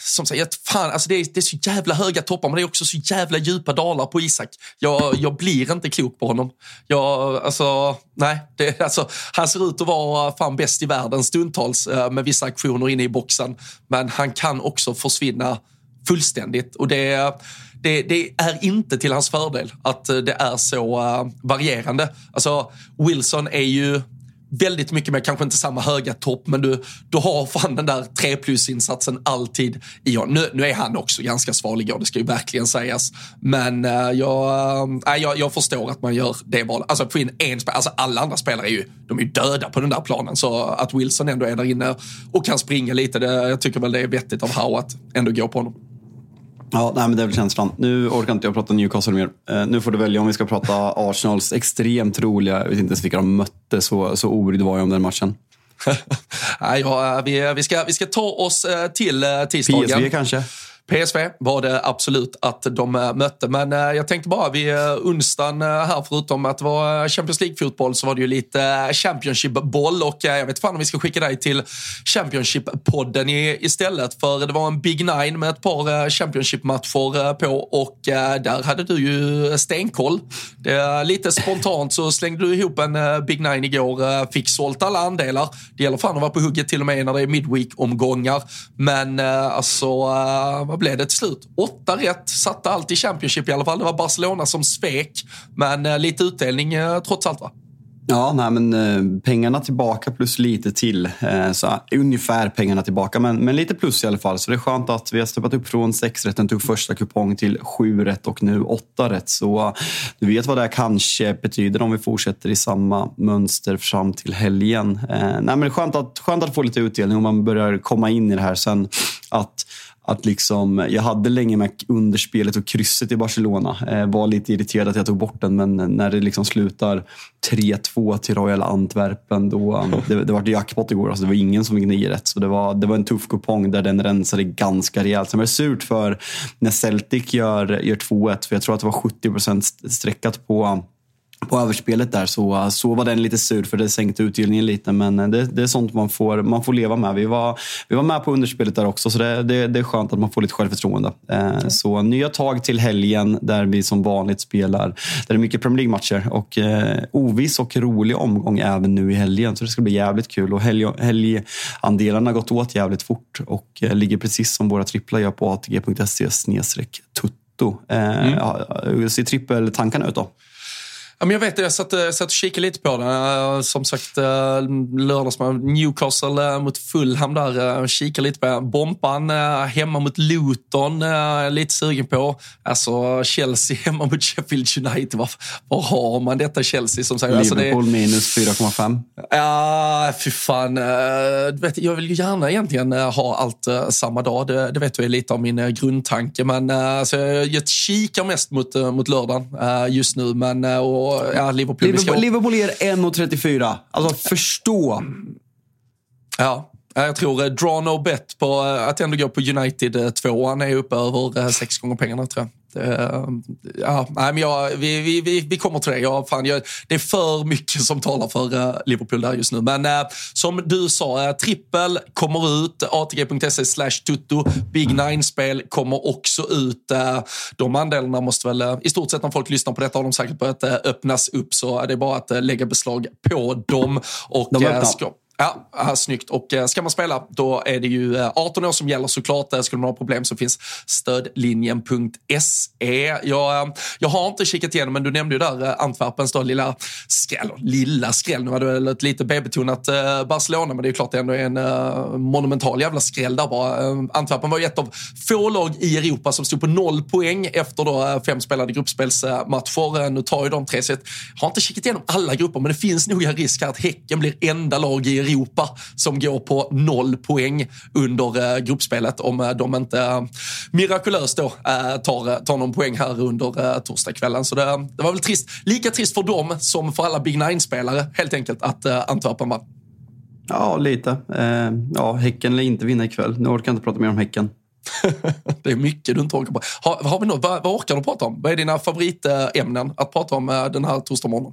A: som sagt, fan, alltså det, är, det är så jävla höga toppar, men det är också så jävla djupa dalar på Isak. Jag, jag blir inte klok på honom. Jag, alltså, nej, det, [laughs] alltså, han ser ut att vara fan bäst i världen stundtals med vissa aktioner inne i boxen, men han kan också försvinna fullständigt. Och det, det, det, är inte till hans fördel att eh, det är så uh, varierande. Alltså, Wilson är ju väldigt mycket mer, kanske inte samma höga topp, men du, du har fan den där 3 plus-insatsen alltid i honom. Nu, nu är han också ganska sval igår, det ska ju verkligen sägas. Men uh, jag, uh, jag, jag förstår att man gör det valet. Alltså få in en spelare, alltså alla andra spelare är ju, de är ju döda på den där planen. Så att Wilson ändå är där inne och kan springa lite, det, jag tycker väl det är vettigt av Howe att ändå gå på honom.
B: Ja, nej, men det är väl känslan. Nu orkar inte jag prata Newcastle mer. Uh, nu får du välja om vi ska prata [laughs] Arsenals extremt roliga, jag vet inte ens vilka de mötte, så, så obrydd var jag om den matchen. [laughs]
A: ja, vi, vi, ska, vi ska ta oss eh, till eh, tisdagen.
B: PSV kanske?
A: PSV var det absolut att de eh, mötte. Men eh, jag tänkte bara vid eh, onsdagen här, förutom att det var Champions League-fotboll, så var det ju lite Championship-boll. Och jag vet fan om vi ska skicka dig till Championship-podden istället. För det var en Big Nine med ett par Championship-matcher på och där hade du ju stenkoll. Det, lite spontant så slängde du ihop en Big Nine igår, fick sålt alla andelar. Det gäller fan att vara på hugget till och med när det är Midweek-omgångar. Men alltså vad blev det till slut? Åtta rätt, satte allt i Championship i alla fall. Det var Barcelona som svek, men eh, lite utdelning eh, trots allt va?
B: Ja, nej, men eh, pengarna tillbaka plus lite till. Så ungefär pengarna tillbaka, men, men lite plus i alla fall. Så det är skönt att vi har steppat upp från sex rätt, tog första kupong till sju rätt och nu åtta rätt. Så du vet vad det kanske betyder om vi fortsätter i samma mönster fram till helgen. Nej, men det är skönt att, skönt att få lite utdelning om man börjar komma in i det här sen. Att att liksom, jag hade länge med underspelet och krysset i Barcelona. Eh, var lite irriterad att jag tog bort den, men när det liksom slutar 3-2 till Royal Antwerpen, då, um, [laughs] det, det var jackpot igår. Alltså det var ingen som fick nio rätt. Så det var, det var en tuff kupong där den rensade ganska rejält. Sen var det surt för när Celtic gör, gör 2-1, för jag tror att det var 70% streckat på på överspelet där så, så var den lite sur för det sänkte utdelningen lite. Men det, det är sånt man får, man får leva med. Vi var, vi var med på underspelet där också så det, det, det är skönt att man får lite självförtroende. Eh, så nya tag till helgen där vi som vanligt spelar. Där det är mycket Premier League-matcher och eh, oviss och rolig omgång även nu i helgen. Så det ska bli jävligt kul. Och helg, helgandelarna har gått åt jävligt fort och eh, ligger precis som våra tripplar gör på atg.se tutto. Eh, mm. ja, hur ser trippeltankarna ut då?
A: Ja, men jag vet, jag satt, jag satt och kikade lite på det. Som sagt, eh, lördagsmatch Newcastle eh, mot Fulham där. Kikade lite på Bompan eh, hemma mot Luton. Lite sugen på. Alltså Chelsea [laughs] hemma mot Sheffield United. Var, var har man detta Chelsea? Som sagt,
B: Liverpool
A: alltså
B: det, minus 4,5.
A: Ja, fy fan. Vet, jag vill gärna egentligen ha allt samma dag. Det, det vet du är lite av min grundtanke. Men alltså, jag kikar mest mot, mot lördagen just nu. Men, och, ja, Liverpool.
B: Liverpool, Liverpool ger 1,34. Alltså förstå.
A: Ja, jag tror eh, draw no bet på eh, att ändå gå på United 2 Han är uppe över sex gånger pengarna tror jag. Ja, nej, men jag, vi, vi, vi, kommer till det. Jag, fan, jag, det är för mycket som talar för Liverpool där just nu. Men uh, som du sa, uh, trippel kommer ut. ATG.se slash tutto. Big Nine-spel kommer också ut. de andelarna måste väl, i stort sett när folk lyssnar på detta har de säkert börjat öppnas upp. Så det är bara att lägga beslag på dem. Och,
B: de
A: ska, Ja, snyggt. Och eh, ska man spela, då är det ju eh, 18 år som gäller såklart. Eh, skulle man ha problem så finns stödlinjen.se. Jag, jag har inte kikat igenom, men du nämnde ju där Antwerpens då, lilla skräll. Lilla skräll, nu var det ett lite B-betonat Barcelona, men det är klart det ändå är en monumental jävla skräll där bara. Antwerpen var ju ett av få lag i Europa som stod på noll poäng efter då fem spelade gruppspelsmatcher. Nu tar ju de tre, så jag har inte kikat igenom alla grupper, men det finns nog en risk här att Häcken blir enda lag i Europa som går på noll poäng under eh, gruppspelet om eh, de inte eh, mirakulöst då tar, tar någon poäng här under torsdagskvällen. Så det, det var väl trist. Lika trist för dem som för alla Big Nine-spelare helt enkelt att Antwerpen vann.
B: Ja, lite. ja, Häcken lär inte vinna ikväll. Nu orkar jag inte prata mer om Häcken. [laughs]
A: det är mycket du inte orkar prata har, har vi något, vad, vad orkar du prata om? Vad är dina favoritämnen att prata om den här torsdagsmorgonen?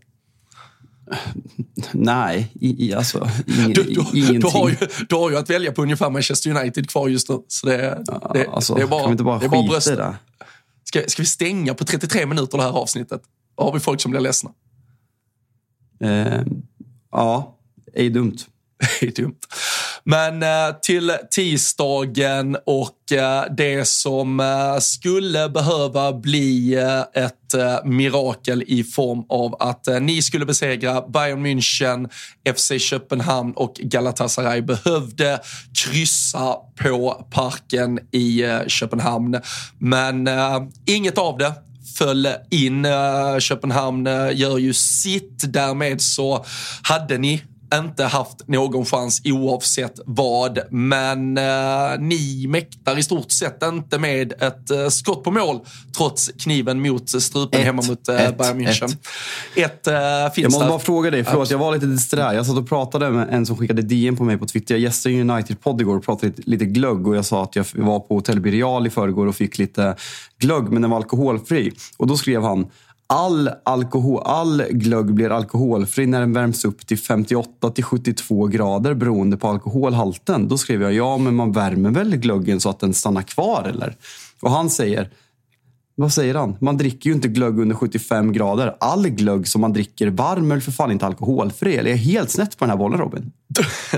B: Nej, i, alltså ing,
A: du, du, ingenting. Du har, ju, du har ju att välja på ungefär Manchester United kvar just nu. Så det,
B: ja, det, alltså, det är bara, kan vi inte bara det bara bröst. Det
A: ska, ska vi stänga på 33 minuter det här avsnittet? Då har vi folk som blir ledsna.
B: Eh, ja, är dumt. [laughs]
A: är dumt. Men eh, till tisdagen och eh, det som eh, skulle behöva bli ett Eh, mirakel i form av att eh, ni skulle besegra Bayern München, FC Köpenhamn och Galatasaray behövde kryssa på parken i eh, Köpenhamn. Men inget av det föll in. Köpenhamn gör ju sitt. Därmed så hade ni inte haft någon chans oavsett vad. Men eh, ni mäktar i stort sett inte med ett eh, skott på mål trots kniven mot strupen ett, hemma mot eh, ett, Bayern München. Ett, ett eh,
B: Jag måste bara fråga dig, förlåt jag var lite disträ. Jag satt och pratade med en som skickade DM på mig på Twitter. Jag gästade United-podd igår och pratade lite, lite glögg och jag sa att jag var på Hotell Birreal i förrgår och fick lite glögg men den var alkoholfri. Och då skrev han all, alkohol, all glögg blir alkoholfri när den värms upp till 58 till 72 grader beroende på alkoholhalten. Då skrev jag, ja men man värmer väl glöggen så att den stannar kvar eller? Och han säger, vad säger han? Man dricker ju inte glögg under 75 grader. All glögg som man dricker varm är för fan inte alkoholfri. Eller är jag helt snett på den här bollen Robin?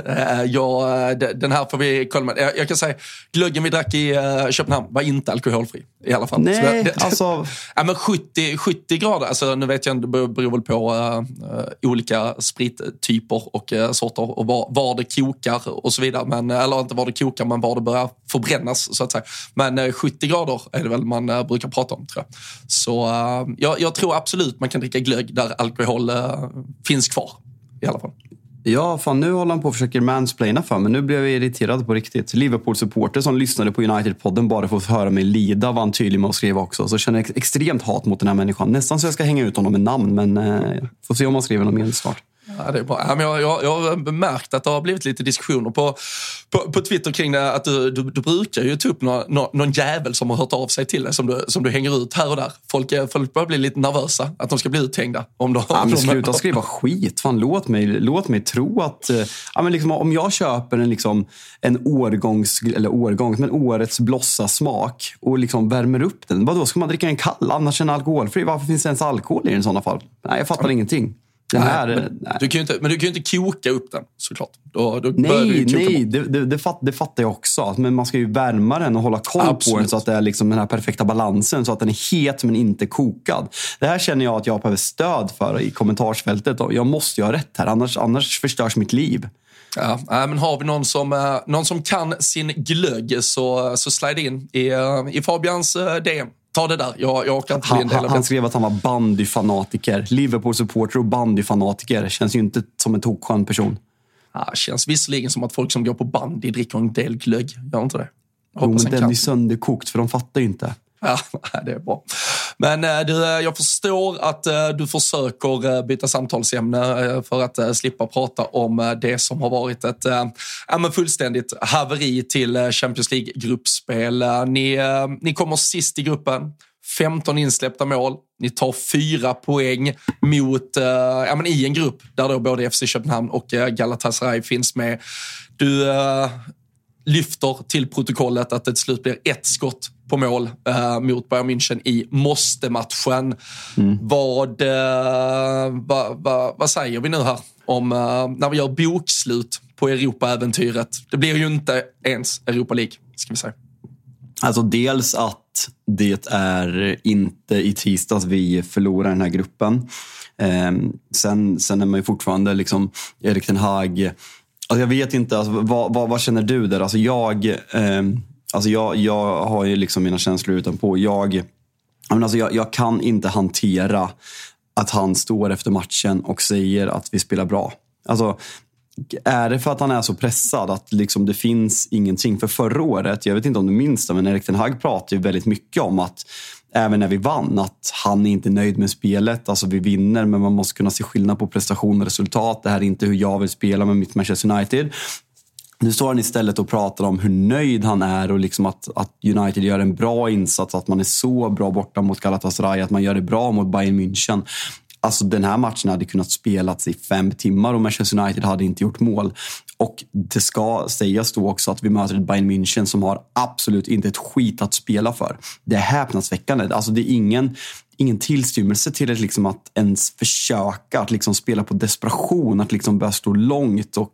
A: Eh, ja, den här får vi kolla med. Jag kan säga, glöggen vi drack i eh, Köpenhamn var inte alkoholfri. I alla fall.
B: Nej, det, alltså... [laughs]
A: ja, men 70, 70 grader, alltså, nu vet jag inte, det beror väl på uh, olika sprittyper och uh, sorter och var, var, det kokar och så vidare. Men, eller inte var det kokar, men var det börjar förbrännas så att säga. Men uh, 70 grader är det väl man brukar prata om tror jag. Så jag, jag, tror absolut man kan dricka glögg där alkohol finns kvar i alla fall.
B: Ja, fan nu håller han på och försöker mansplaina för mig. Nu blev jag irriterad på riktigt. Liverpool-supporter som lyssnade på United-podden bara för att höra mig lida var han tydlig med att skriva också. Så jag känner extremt hat mot den här människan. Nästan så jag ska hänga ut honom med namn, men eh, får se om han skriver något mer snart.
A: Ja, det är bra. Ja, men jag, jag, jag har märkt att det har blivit lite diskussioner på, på, på Twitter kring det. Att du, du, du brukar ju ta upp någon, någon jävel som har hört av sig till dig som du, som du hänger ut här och där. Folk, eh, folk börjar bli lite nervösa att de ska bli uthängda. Om de,
B: ja, men sluta skriva skit. Fan, låt, mig, låt mig tro att... eh, Ja, men liksom, om jag köper en, liksom, en årgångs... Eller årgångs, men årets blossa-smak och liksom värmer upp den. Vadå, ska man dricka en kall? Annars är den alkoholfri. Varför finns det ens alkohol i den i sådana fall? Nej, jag fattar ingenting. Här,
A: Nej,
B: eh,
A: men,
B: nej.
A: du kan ju inte, men du kan ju inte koka upp den såklart. Då, då
B: Nej, nej det, det, det, fatt, det fattar jag också. Men man ska ju värma den och hålla koll på
A: Absolut.
B: den så att det är liksom den här perfekta balansen. Så att den är het men inte kokad. Det här känner jag att jag behöver stöd för i kommentarsfältet. Jag måste ju ha rätt här, annars, annars förstörs mitt liv.
A: Ja, men har vi någon som, eh, någon som kan sin glögg så, så slide in i, eh, i Fabians eh, DM. Ta det där. Jag, jag orkar inte bli en del av
B: han skrev att han var bandyfanatiker. Liverpool-supporter och bandyfanatiker. Känns ju inte som en tokskön person.
A: Ja, känns visserligen som att folk som går på bandy dricker en del glögg. Gör inte det?
B: Jo,
A: Hoppas
B: men
A: en
B: den är
A: kan.
B: sönderkokt för de fattar ju inte.
A: Ja, [laughs] det är bra. Men eh, du, eh, jag förstår att eh, du försöker byta samtalsämne för att slippa prata om det som har varit ett ja, men fullständigt haveri till Champions League-gruppspel. Ni, ni kommer sist i gruppen. 15 insläppta mål. Ni tar fyra poäng mot, eh, ja, men i en grupp där då både FC Köpenhamn och eh, Galatasaray finns med. Du eh, lyfter till protokollet att det till slut blir ett skott på mål eh, mot Bayern München i måste-matchen. Vad, eh, vad, vad, vad säger vi nu här om eh, när vi gör bokslut på Europa-äventyret? Det blir ju inte ens Europa League, ska vi säga.
B: Alltså dels att det är inte i tisdags vi förlorar den här gruppen. Ehm, sen, sen är man ju fortfarande liksom Erik Ten Hag. Alltså jag vet inte, alltså, vad, vad, vad känner du där? Alltså jag, ehm, alltså jag, jag har ju liksom mina känslor utanpå. Jag, jag, men alltså jag, jag kan inte hantera att han står efter matchen och säger att vi spelar bra. Alltså, är det för att han är så pressad att liksom det finns ingenting? För förra året, jag vet inte om du minns det, men Erik Ten Hag pratade ju väldigt mycket om att även när vi vann, att han är inte nöjd med spelet. Alltså vi vinner, men man måste kunna se skillnad på prestation och resultat. Det här är inte hur jag vill spela med mitt Manchester United. Nu står han istället och pratar om hur nöjd han är och liksom att, att United gör en bra insats. Att man är så bra borta mot Galatasaray, att man gör det bra mot Bayern München. Alltså den här matchen hade kunnat spelats i fem timmar och Manchester United hade inte gjort mål. Och det ska sägas då också att vi möter ett Bayern München som har absolut inte ett skit att spela för. Det är häpnadsväckande. Alltså det är ingen, ingen tillstymmelse till att, liksom att ens försöka att liksom spela på desperation, att liksom börja stå långt. Och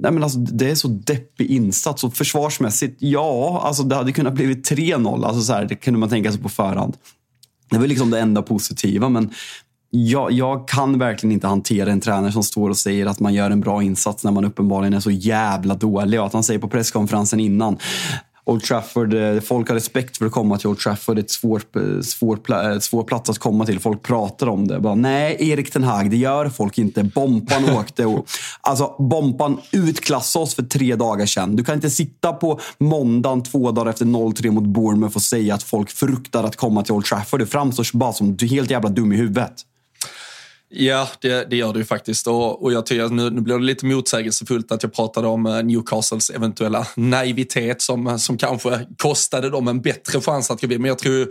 B: Nej, men alltså, det är så deppig insats. Och försvarsmässigt, ja, alltså, det hade kunnat blivit 3-0. Alltså, så här, det kunde man tänka sig på förhand. Det var liksom det enda positiva. Men jag, jag kan verkligen inte hantera en tränare som står och säger att man gör en bra insats när man uppenbarligen är så jävla dålig. Och att han säger på presskonferensen innan Old Trafford, eh, folk har respekt för att komma till Old Trafford. Det är ett svår, eh, svår, eh, svår plats att komma till. Folk pratar om det. Bara, Nej, Erik Ten Hag, det gör folk inte. Bompan [laughs] åkte och... Alltså, Bompan utklassade oss för tre dagar sedan. Du kan inte sitta på måndagen två dagar efter 0-3 mot Bournemouth och säga att folk fruktar att komma till Old Trafford. Det framstår bara som du helt jävla dum i huvudet.
A: Ja, det, det gör det ju faktiskt. Och, och jag tycker att nu, nu blir det lite motsägelsefullt att jag pratade om eh, Newcastles eventuella naivitet som, eh, som kanske kostade dem en bättre chans att gå vidare. Men jag tror ju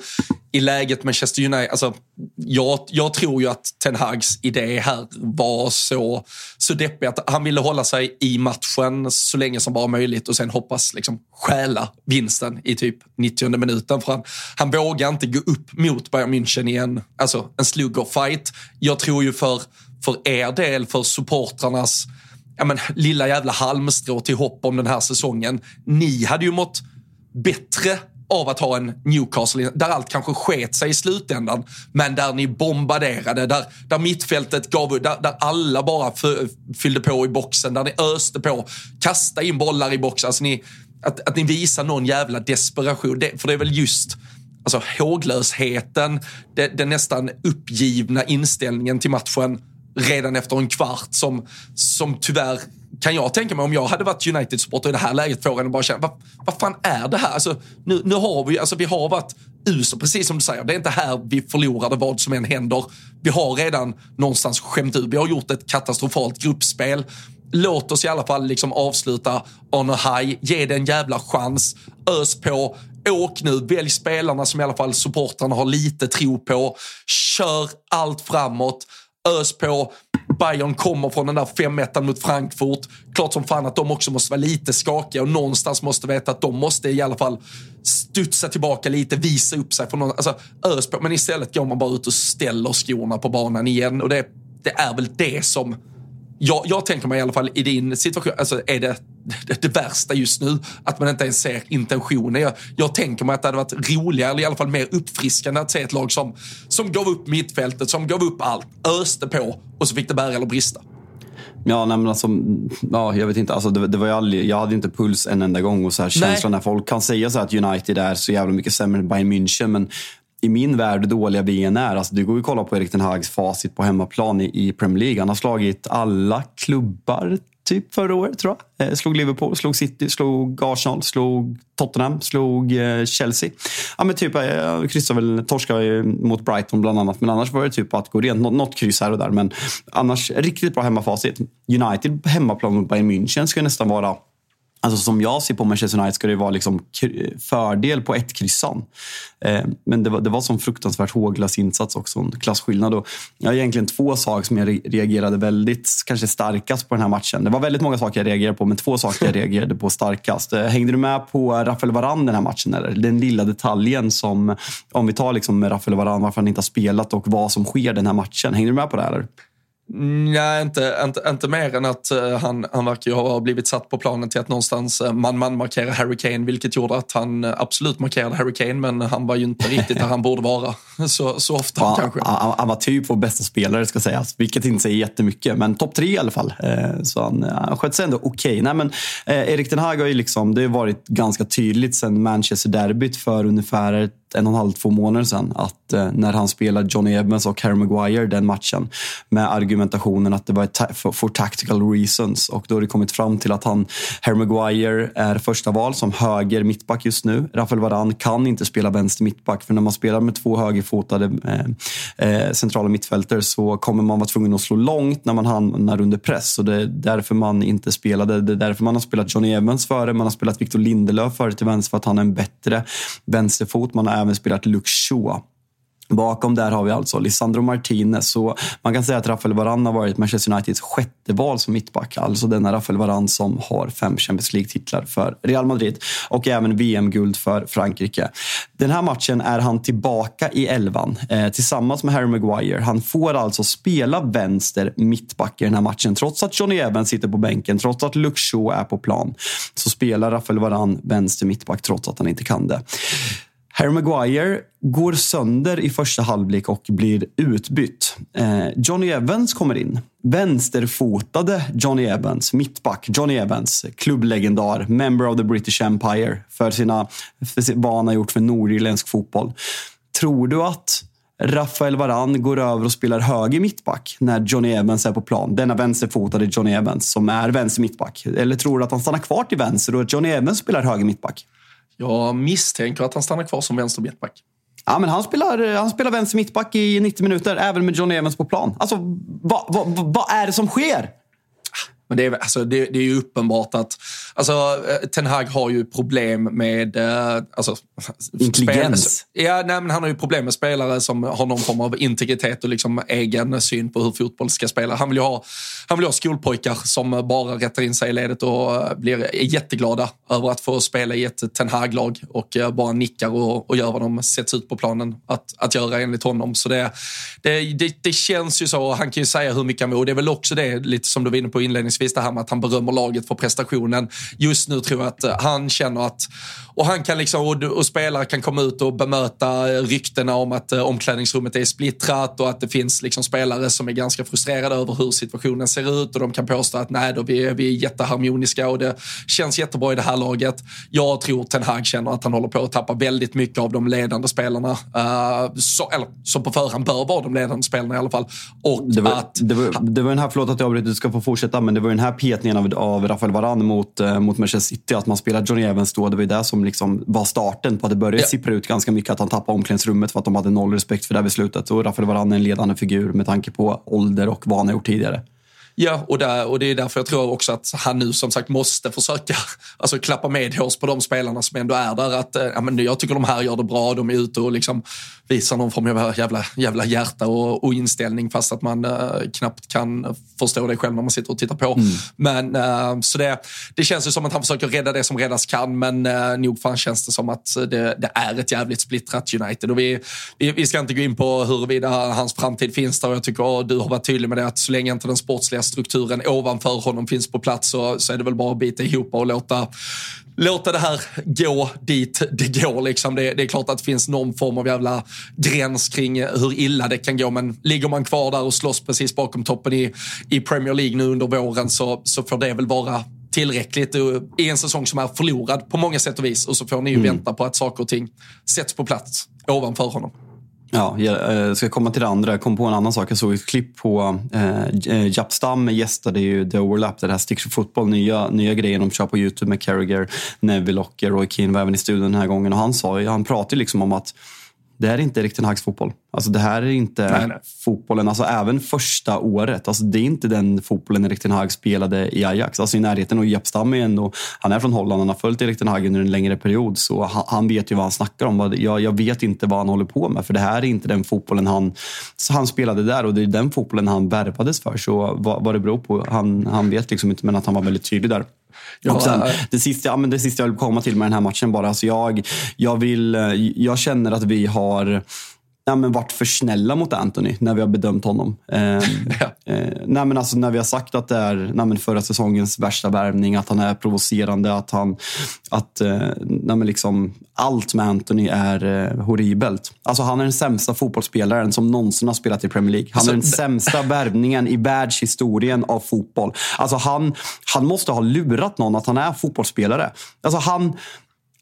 A: i läget Manchester United, alltså, jag, jag tror ju att Ten Hags idé här var så, så deppig att han ville hålla sig i matchen så länge som bara möjligt och sen hoppas liksom stjäla vinsten i typ 90 minuten. För han, han vågar inte gå upp mot Bayern München i en, alltså, en sluggerfight. Jag tror ju för, för er del, för supportrarnas ja, men, lilla jävla halmstrå till hopp om den här säsongen. Ni hade ju mått bättre av att ha en Newcastle där allt kanske sket sig i slutändan, men där ni bombarderade, där, där mittfältet gav där, där alla bara fyllde på i boxen, där ni öste på, kasta in bollar i boxen. Alltså ni, att, att ni visar någon jävla desperation, det, för det är väl just alltså, håglösheten, det, den nästan uppgivna inställningen till matchen redan efter en kvart som, som tyvärr kan jag tänka mig om jag hade varit United-supporter i det här läget får en bara känna, vad, vad fan är det här? Alltså, nu, nu har vi, alltså, vi har varit usel, precis som du säger. Det är inte här vi förlorade vad som än händer. Vi har redan någonstans skämt ut. Vi har gjort ett katastrofalt gruppspel. Låt oss i alla fall liksom avsluta on a high. Ge det en jävla chans. Ös på. Åk nu, välj spelarna som i alla fall supportrarna har lite tro på. Kör allt framåt. Ös på. Bayern kommer från den där 5-1 mot Frankfurt. Klart som fan att de också måste vara lite skakiga och någonstans måste veta att de måste i alla fall studsa tillbaka lite, visa upp sig. För någon, alltså, ös på. Men istället går man bara ut och ställer skorna på banan igen. Och det, det är väl det som jag, jag tänker mig i alla fall i din situation, alltså är det, det, [laughs] det värsta just nu att man inte ens ser intentionen. Jag, jag tänker mig att det hade varit roligare, eller i alla fall mer uppfriskande att se ett lag som, som gav upp mittfältet, som gav upp allt, öste på och så fick det bära eller brista.
B: Ja, nej, men alltså, ja, jag vet inte. Alltså, det, det var aldrig, jag hade inte puls en enda gång. Och så här, känslan när folk kan säga så att United är så jävla mycket sämre än Bayern München. Men i min värld dåliga ben är. Alltså, det går ju att kolla på Erik Ten Hags facit på hemmaplan i, i Premier League. Han har slagit alla klubbar typ förra året tror jag. Eh, slog Liverpool, slog City, slog Arsenal, slog Tottenham, slog eh, Chelsea. Ja men typ, eh, kryssade väl, torskade mot Brighton bland annat. Men annars var det typ att gå rent. Något, något kryss här och där. Men annars riktigt bra hemmafacit. United hemmaplan mot Bayern München ska nästan vara Alltså som jag ser på Manchester United ska det vara liksom fördel på ett kryssan. Eh, men det var, det var som fruktansvärt håglas insats också, en klasskillnad. Och jag har egentligen två saker som jag reagerade väldigt kanske starkast på den här matchen. Det var väldigt många saker jag reagerade på, men två saker jag [laughs] reagerade på starkast. Eh, hängde du med på Rafael Varane den här matchen? Eller? Den lilla detaljen som, om vi tar liksom Rafael Varane, varför han inte har spelat och vad som sker den här matchen. Hängde du med på det? Här,
A: Nej, inte, inte, inte mer än att uh, han, han verkar ju ha blivit satt på planen till att någonstans uh, man, man markera Harry Kane, vilket gjorde att han uh, absolut markerade Harry Kane, men han var ju inte riktigt där han borde vara [laughs] så, så ofta
B: ja,
A: kanske.
B: Han, han, var typ vår bästa spelare ska sägas, vilket inte säger jättemycket, men topp tre i alla fall. så han, han sköt sig ändå okej. Okay. Nej, Erik Den Hag har ju liksom, det har varit ganska tydligt sedan Manchester-derbyt för ungefär ett en och en halv, två månader sedan. Att eh, när han spelade Johnny Evans och Harry Maguire den matchen med argumentationen att det var ta for, for, tactical reasons. Och då har det kommit fram till att han, Harry Maguire är första val som höger mittback just nu. Rafael Varane kan inte spela vänster mittback för när man spelar med två högerfotade eh, eh, centrala mittfältare så kommer man vara tvungen att slå långt när man hamnar under press. Och det är därför man inte spelade. Det är därför man har spelat Johnny Evans före. Man har spelat Victor Lindelöf före till vänster för att han är en bättre vänsterfot. Man har även spelat Luke Shaw. Bakom där har vi alltså Lisandro Martinez. Så man kan säga att Rafael Varane har varit Manchester Uniteds sjätte val som mittback. Alltså denna Rafael Varane som har fem Champions League-titlar för Real Madrid och även VM-guld för Frankrike. Den här matchen är han tillbaka i elvan eh, tillsammans med Harry Maguire. Han får alltså spela vänster mittback i den här matchen. Trots att Johnny Evans sitter på bänken, trots att Luke Shaw är på plan, så spelar Rafael Varane vänster mittback trots att han inte kan det. Harry Maguire går sönder i första halvlek och blir utbytt. Eh, Johnny Evans kommer in. Vänsterfotade Johnny Evans, mittback Johnny Evans, klubblegendar, member of the British Empire för, sina, för vad han har gjort för nordirländsk fotboll. Tror du att Rafael Varan går över och spelar höger mittback när Johnny Evans är på plan. Denna vänsterfotade Johnny Evans som är vänster mittback. Eller tror du att han stannar kvar till vänster och att Johnny Evans spelar höger mittback?
A: Jag misstänker att han stannar kvar som vänster mittback.
B: Ja, men han spelar, han spelar vänster mittback i 90 minuter, även med John Evans på plan. Alltså, vad va, va, va är det som sker?
A: Men det är, alltså, det, det är ju uppenbart att alltså, eh, Ten Hag har ju problem med... Eh, alltså,
B: Intelligens?
A: ja, nej, men han har ju problem med spelare som har någon form av integritet och liksom egen syn på hur fotboll ska spela. Han vill ju ha, han vill ha skolpojkar som bara rättar in sig i ledet och eh, blir jätteglada över att få spela i ett Ten Hag-lag och bara nickar och, och gör vad de sätts ut på planen att, att göra enligt honom. Så det, det, det, det känns ju så. Han kan ju säga hur mycket han vill och det är väl också det, lite som du var inne på inledningsvis inledningsvis, det här med att han berömmer laget för prestationen. Just nu tror jag att han känner att, och han kan liksom, och, och spelare kan komma ut och bemöta ryktena om att omklädningsrummet är splittrat och att det finns liksom spelare som är ganska frustrerade över hur situationen ser ut och de kan påstå att nej, då vi, vi är jätteharmoniska och det känns jättebra i det här laget. Jag tror Ten Hag känner att han håller på att tappa väldigt mycket av de ledande spelarna, uh, så, eller som på förhand bör vara de ledande spelarna i alla fall. Och
B: det var,
A: att,
B: det var, det var den här, förlåt att jag avbryter, du ska få fortsätta, men det var den här petningen av, av Rafael Varane mot, uh, mot Manchester City, att man spelade Johnny Evans då, det var ju det som liksom var starten på att det började ja. sippra ut ganska mycket, att han tappade omklädningsrummet för att de hade noll respekt för det här beslutet. Och Rafael Varane är en ledande figur med tanke på ålder och vad han har gjort tidigare.
A: Ja, och, där, och det är därför jag tror också att han nu som sagt måste försöka [laughs] alltså, klappa med hårs på de spelarna som ändå är där. Att, ja, men jag tycker de här gör det bra, de är ute och liksom visar någon form av jävla, jävla hjärta och, och inställning fast att man uh, knappt kan förstå det själv när man sitter och tittar på. Mm. Men, uh, så det, det känns ju som att han försöker rädda det som räddas kan, men uh, nog fan känns det som att det, det är ett jävligt splittrat United. Och vi, vi, vi, ska inte gå in på huruvida hans framtid finns där. Jag tycker du har varit tydlig med det, att så länge inte den sportsliga strukturen ovanför honom finns på plats så, så är det väl bara att bita ihop och låta låta det här gå dit det går. Liksom. Det, det, är klart att det finns någon form av jävla gräns kring hur illa det kan gå, men ligger man kvar där och slåss precis bakom toppen i, i Premier League nu under våren så, så får det väl vara tillräckligt i en säsong som är förlorad på många sätt och vis. Och så får ni ju mm. vänta på att saker och ting sätts på plats ovanför honom.
B: Ja, jag eh, ska komma till det andra. Jag kom på en annan sak. Jag såg ett klipp på eh, eh Japp Stam gästade ju The Overlap, det här Sticks for Football, nya, nya grejen de kör på Youtube med Carragher, Neville och Roy Keane var även i studion den här gången. Och han sa, han pratade liksom om att det här är inte Erik Ten Hags fotboll. Alltså det här är inte nej, nej. fotbollen, alltså även första året. Alltså det är inte den fotbollen Erik Hag spelade i Ajax. Alltså i närheten och Japp Stam är ändå, han är från Holland, han har följt Erik Hag under en längre period. Så han, han vet ju vad han snackar om. Jag, jag, vet inte vad han håller på med. För det här är inte den fotbollen han, han spelade där och det är den fotbollen han värvades för. Så vad, vad det beror på, han, han vet liksom inte. Men att han var väldigt tydlig där. Ja, sen, det, sista, ja, men det sista jag vill komma till med den här matchen bara. Alltså jag, jag, vill, jag känner att vi har nej, men varit för snälla mot Anthony när vi har bedömt honom. Eh, [laughs] ja. eh, nej, men alltså, när vi har sagt att det är nej, men förra säsongens värsta värvning, att han är provocerande, att han... Att, eh, nej, men liksom, allt med Anthony är eh, horribelt. Alltså, han är den sämsta fotbollsspelaren som någonsin har spelat i Premier League. Han är den alltså, sämsta [laughs] värvningen i världshistorien av fotboll. Alltså, han, han måste ha lurat någon att han är fotbollsspelare. Alltså, han,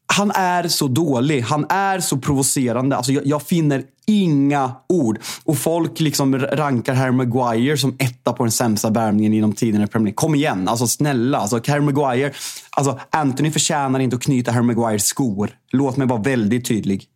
B: han är så dålig. Han är så provocerande. Alltså jag, jag, finner inga ord. Och folk liksom rankar Harry Maguire som etta på den sämsta värvningen inom tiden i Premier League. Kom igen, alltså snälla. Alltså, Harry Maguire, alltså Anthony förtjänar inte att knyta Harry Maguires skor. Låt mig vara väldigt tydlig.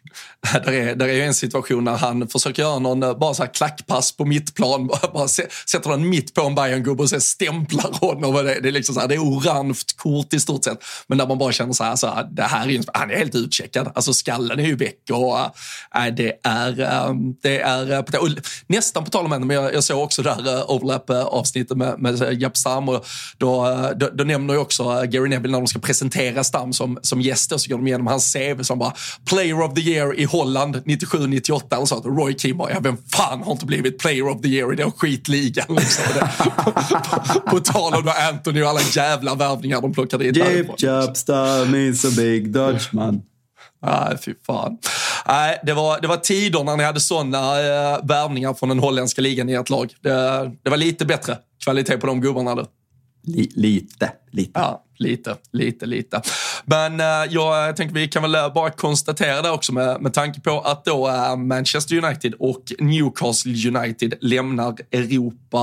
B: [laughs]
A: Där är, där är en situation när han försöker göra någon eh, bara så här klackpass på mittplan. [laughs] Bara sätter den mitt på en Bayern-gubbe och sen stämplar honom. Det, det, är liksom så här, det är orange kort i stort sett. Men där man bara känner så här, så här det här är, han är helt utcheckad. Alltså skallen är ju väck och äh, det är, äh, det är eh, på, och nästan på tal om henne, men jag, jag såg också det här äh, overlap-avsnittet med, med Japp Stam och då, då, då nämner ju också Gary Neville när de ska presentera Stam som, som gäst så går de igenom hans CV som bara player of the year year i Holland 97-98 eller så. Roy Keane bara, ja, vem fan har inte blivit player of the year i den skitligan? [laughs] Liksom. på, på, på tal om Anthony och alla jävla värvningar de plockade in
B: Jip Jobstar means a big Dutchman.
A: Nej, fy fan. Nej, det, var, det var tider när ni hade sådana äh, värvningar från den holländska ligan i ert lag. Det, det var lite bättre kvalitet på de gubbarna. Då
B: lite, lite.
A: Ja, lite, lite, lite. Men äh, jag tänker vi kan väl bara konstatera det också med, med tanke på att då äh, Manchester United och Newcastle United lämnar Europa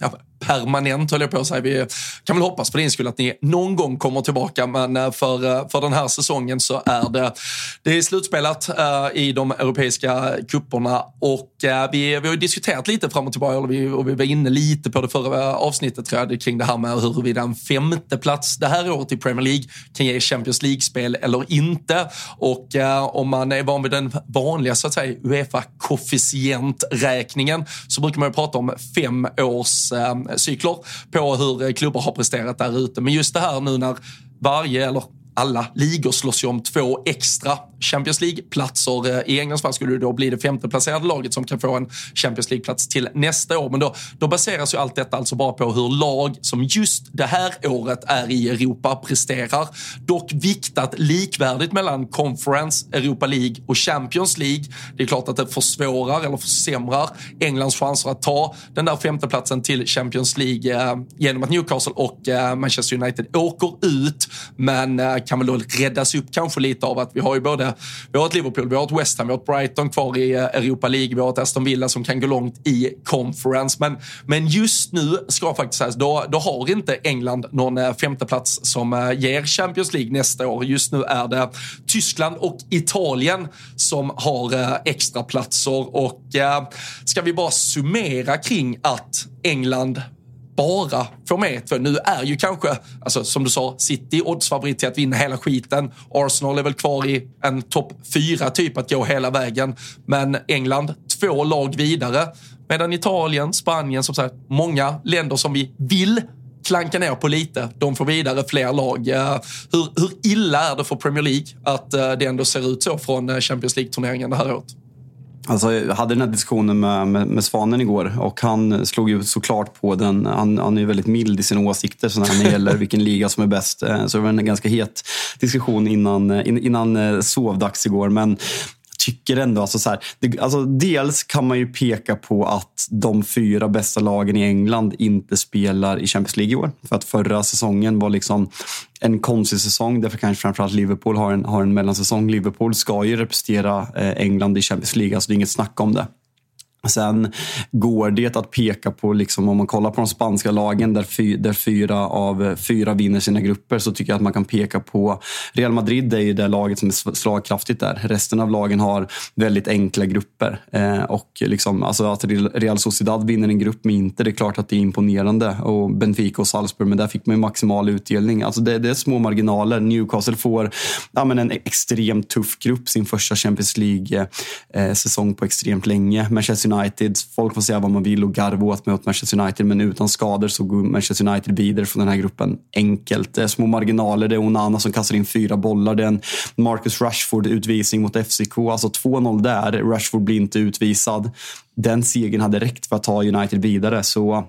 A: äh, permanent höll jag på att säga. Vi kan väl hoppas för din skull att ni någon gång kommer tillbaka, men eh, för, eh, för den här säsongen så är det, det är slutspelat eh, i de europeiska kupperna och vi, vi har diskuterat lite fram och tillbaka och vi, och vi var inne lite på det förra avsnittet tror jag, kring det här med huruvida en femte plats det här året i Premier League kan ge Champions League-spel eller inte. Och om man är van vid den vanliga så att säga Uefa-koefficienträkningen så brukar man ju prata om fem års cykler på hur eh, klubbar har presterat där ute. Men just det här nu när varje, eller alla ligor slåss ju om två extra Champions League-platser. Eh, I Englands fall skulle det då bli det femteplacerade laget som kan få en Champions League-plats till nästa år. Men då, då baseras ju allt detta alltså bara på hur lag som just det här året är i Europa presterar. Dock viktat likvärdigt mellan Conference, Europa League och Champions League. Det är klart att det försvårar eller försämrar Englands chanser att ta den där femteplatsen till Champions League eh, genom att Newcastle och eh, Manchester United åker ut. Men eh, kan väl då räddas upp kanske lite av att vi har ju både vi har ett Liverpool, vi har ett West Ham, vi har ett Brighton kvar i eh, Europa League, vi har ett Aston Villa som kan gå långt i Conference. Men, men just nu ska faktiskt sägas, då, då har inte England någon eh, femteplats som eh, ger Champions League nästa år. Just nu är det Tyskland och Italien som har extra platser och ska vi bara summera kring att England bara får med två. Nu är ju kanske, alltså, som du sa, City oddsfavorit till att vinna hela skiten. Arsenal är väl kvar i en topp fyra typ att gå hela vägen. Men England, två lag vidare. Medan Italien, Spanien, som sagt, många länder som vi vill klanka ner på lite. De får vidare fler lag. Eh, hur, hur illa är det för Premier League att eh, det ändå ser ut så från eh, Champions League-turneringen det här året?
B: Alltså, jag hade den här diskussionen med, med, med, Svanen igår och han slog ju såklart på den. Han, han är ju väldigt mild i sina åsikter så när det gäller [laughs] vilken liga som är bäst. Eh, så det var en ganska het diskussion innan, eh, innan eh, sovdags igår. Men tycker ändå, alltså så här, det, alltså dels kan man ju peka på att de fyra bästa lagen i England inte spelar i Champions League i år. För att förra säsongen var liksom en konstig säsong. Därför kanske framförallt Liverpool har en, har en mellansäsong. Liverpool ska ju representera eh, England i Champions League, alltså det är inget snack om det. Sen går det att peka på, liksom, om man kollar på de spanska lagen där, fy, där fyra av fyra vinner sina grupper så tycker jag att man kan peka på Real Madrid är ju det laget som är slagkraftigt där. Resten av lagen har väldigt enkla grupper. Eh, och liksom, alltså att Real Sociedad vinner en grupp med Inter, det är klart att det är imponerande. Och Benfica och Salzburg, men där fick man maximal utdelning. Alltså det, det är små marginaler. Newcastle får ja, men en extremt tuff grupp, sin första Champions League-säsong eh, på extremt länge. Manchester United. Folk får säga vad man vill och garva åt mot Manchester United, men utan skador så går Manchester United vidare från den här gruppen enkelt. Det är små marginaler, det är Onana som kastar in fyra bollar, det är en Marcus Rashford-utvisning mot FCK. Alltså 2-0 där, Rashford blir inte utvisad. Den segern hade räckt för att ta United vidare. Så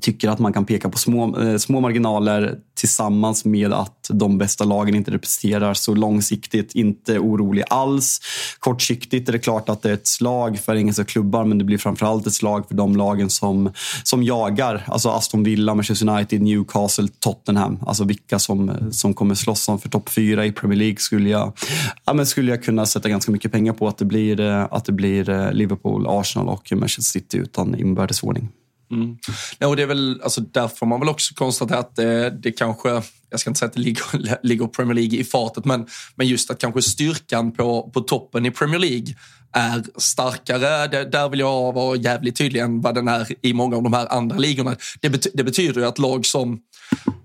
B: tycker att man kan peka på små, eh, små marginaler tillsammans med att de bästa lagen inte representerar. Så långsiktigt inte orolig alls. Kortsiktigt är det klart att det är ett slag för engelska klubbar men det blir framförallt ett slag för de lagen som, som jagar. Alltså Aston Villa, Manchester United, Newcastle, Tottenham. Alltså vilka som, som kommer slåss om för topp fyra i Premier League skulle jag, ja, men skulle jag kunna sätta ganska mycket pengar på att det blir, eh, att det blir eh, Liverpool, Arsenal och Manchester City utan inbördes ordning.
A: Mm. Nej, och det är väl, alltså, där får man väl också konstatera att det, det kanske, jag ska inte säga att det ligger, [laughs] ligger Premier League i fatet, men, men just att kanske styrkan på, på toppen i Premier League är starkare. Det, där vill jag vara jävligt tydlig än vad den är i många av de här andra ligorna. Det, bety, det betyder ju att lag som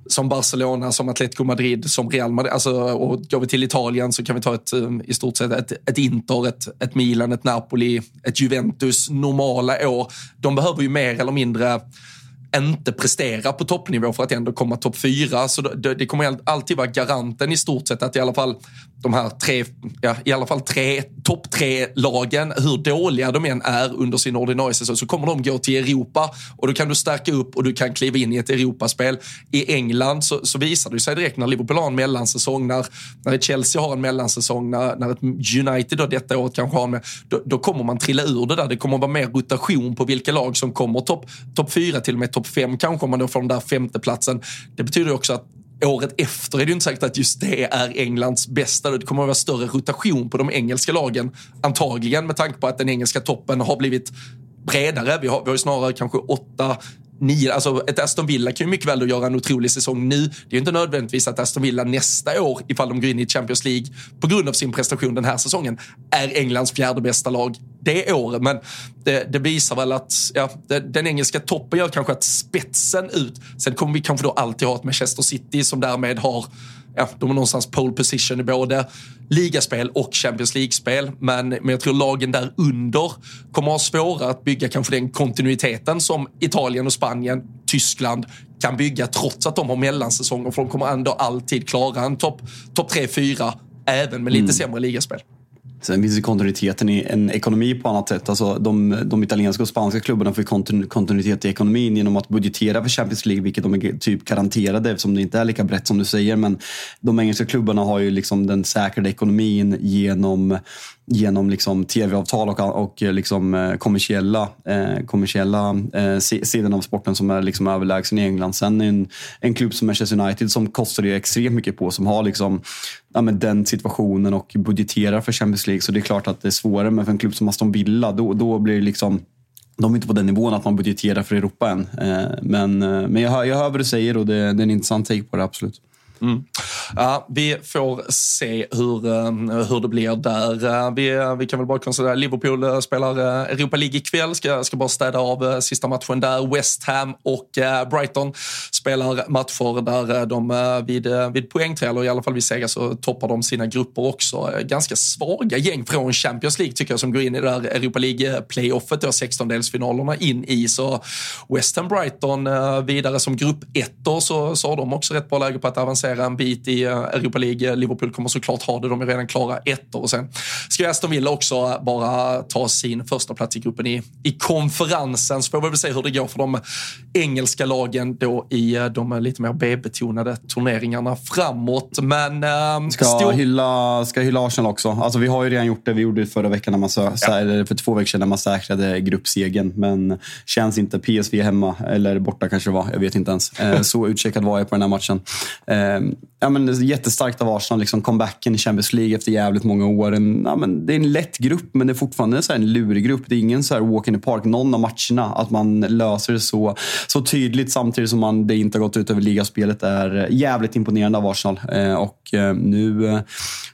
A: som Barcelona, som Atletico Madrid, som Real Madrid. Alltså, och går vi till Italien så kan vi ta ett, um, i stort sett ett, ett Inter, ett, ett Milan, ett Napoli, ett Juventus normala år. De behöver ju mer eller mindre inte prestera på toppnivå för att ändå komma topp fyra. Så det, det, kommer alltid vara garanten i stort sett att i alla fall de här tre, ja, i alla fall tre, topp tre-lagen, hur dåliga de än är under sin ordinarie säsong, så kommer de gå till Europa och då kan du stärka upp och du kan kliva in i ett Europaspel. I England så, så visar det sig direkt när Liverpool har en mellansäsong, när, när Chelsea har en mellansäsong, när, när ett United då detta året kanske har en, då, då kommer man trilla ur det där. Det kommer vara mer rotation på vilka lag som kommer topp top fyra, till och med topp fem kanske om man då får den där femteplatsen. Det betyder också att året efter är det ju inte säkert att just det är Englands bästa. Det kommer att vara större rotation på de engelska lagen. Antagligen med tanke på att den engelska toppen har blivit bredare. Vi har, vi har ju snarare kanske åtta nio, alltså ett Aston Villa kan ju mycket väl göra en otrolig säsong nu. Det är ju inte nödvändigtvis att Aston Villa nästa år, ifall de går in i Champions League på grund av sin prestation den här säsongen, är Englands fjärde bästa lag det året. Men det, det visar väl att ja, det, den engelska toppen gör kanske att spetsen ut. Sen kommer vi kanske då alltid ha ett Manchester City som därmed har ja, de har någonstans pole position i både ligaspel och Champions League-spel. Men, men jag tror lagen där under kommer ha svårare att bygga kanske den kontinuiteten som Italien och Spanien, Tyskland kan bygga trots att de har mellansäsonger. För de kommer ändå alltid klara en topp top 3-4 även med lite mm. sämre ligaspel.
B: Sen finns det kontinuiteten i en ekonomi på annat sätt. Alltså de, de italienska och spanska klubbarna får kontinuitet i ekonomin genom att budgetera för Champions League, vilket de är typ garanterade eftersom det inte är lika brett som du säger. Men de engelska klubbarna har ju liksom den säkrade ekonomin genom genom liksom tv-avtal och, och liksom eh, kommersiella, eh, kommersiella eh, sidan av sporten som är liksom överlägsen i England. Sen en, en klubb som Manchester United som kostar ju extremt mycket på, som har liksom, ja, den situationen och budgeterar för Champions League. Så det är klart att det är svårare, men för en klubb som Aston Villa, då, då blir det liksom de är inte på den nivån att man budgeterar för Europa än. Eh, men, eh, men jag, hör, jag hör vad du säger och det, det är en intressant take på det, absolut.
A: Mm. Ja, vi får se hur, uh, hur det blir där. Uh, vi, eh, vi kan väl bara konstatera att Liverpool spelar Europa League ikväll. Ska, ska bara städa av sista matchen där. West Ham och Brighton spelar matcher där de vid, vid poängträ, eller i alla fall vid seger, så toppar de sina grupper också. Ganska svaga gäng från Champions League tycker jag som går in i det där Europa League-playoffet, 16-delsfinalerna in i. Så West Ham Brighton vidare som grupp så, så har de också rätt bra läge på att avancera avancera en bit i eh, Europa League. Liverpool kommer såklart ha det. De är redan klara ettor. Och sen ska Aston Villa också bara ta sin första plats i gruppen i, i konferensen. Så får vi väl se hur det går för de engelska lagen då i eh, de lite mer B-betonade turneringarna framåt. Men...
B: Äh, ska, stor... hylla, ska hylla Arsenal också. Alltså, vi har ju redan gjort det. Vi gjorde det förra veckan, när man så, ja. eller för två veckor sedan, när man säkrade gruppsegen. Men känns inte PSV hemma, eller borta kanske det var. Jag vet inte ens. så utcheckad var jag på den här matchen. Ja, men det är jättestarkt av Arsenal. Liksom comebacken i Champions League efter jävligt många år. En, ja, men det är en lätt grupp, men det är fortfarande så en lurig grupp. Det är ingen så här walk in the park. Någon av matcherna, att man löser det så, så tydligt samtidigt som man, det inte har gått ut över ligaspelet är jävligt imponerande av Arsenal. Eh, och eh, nu,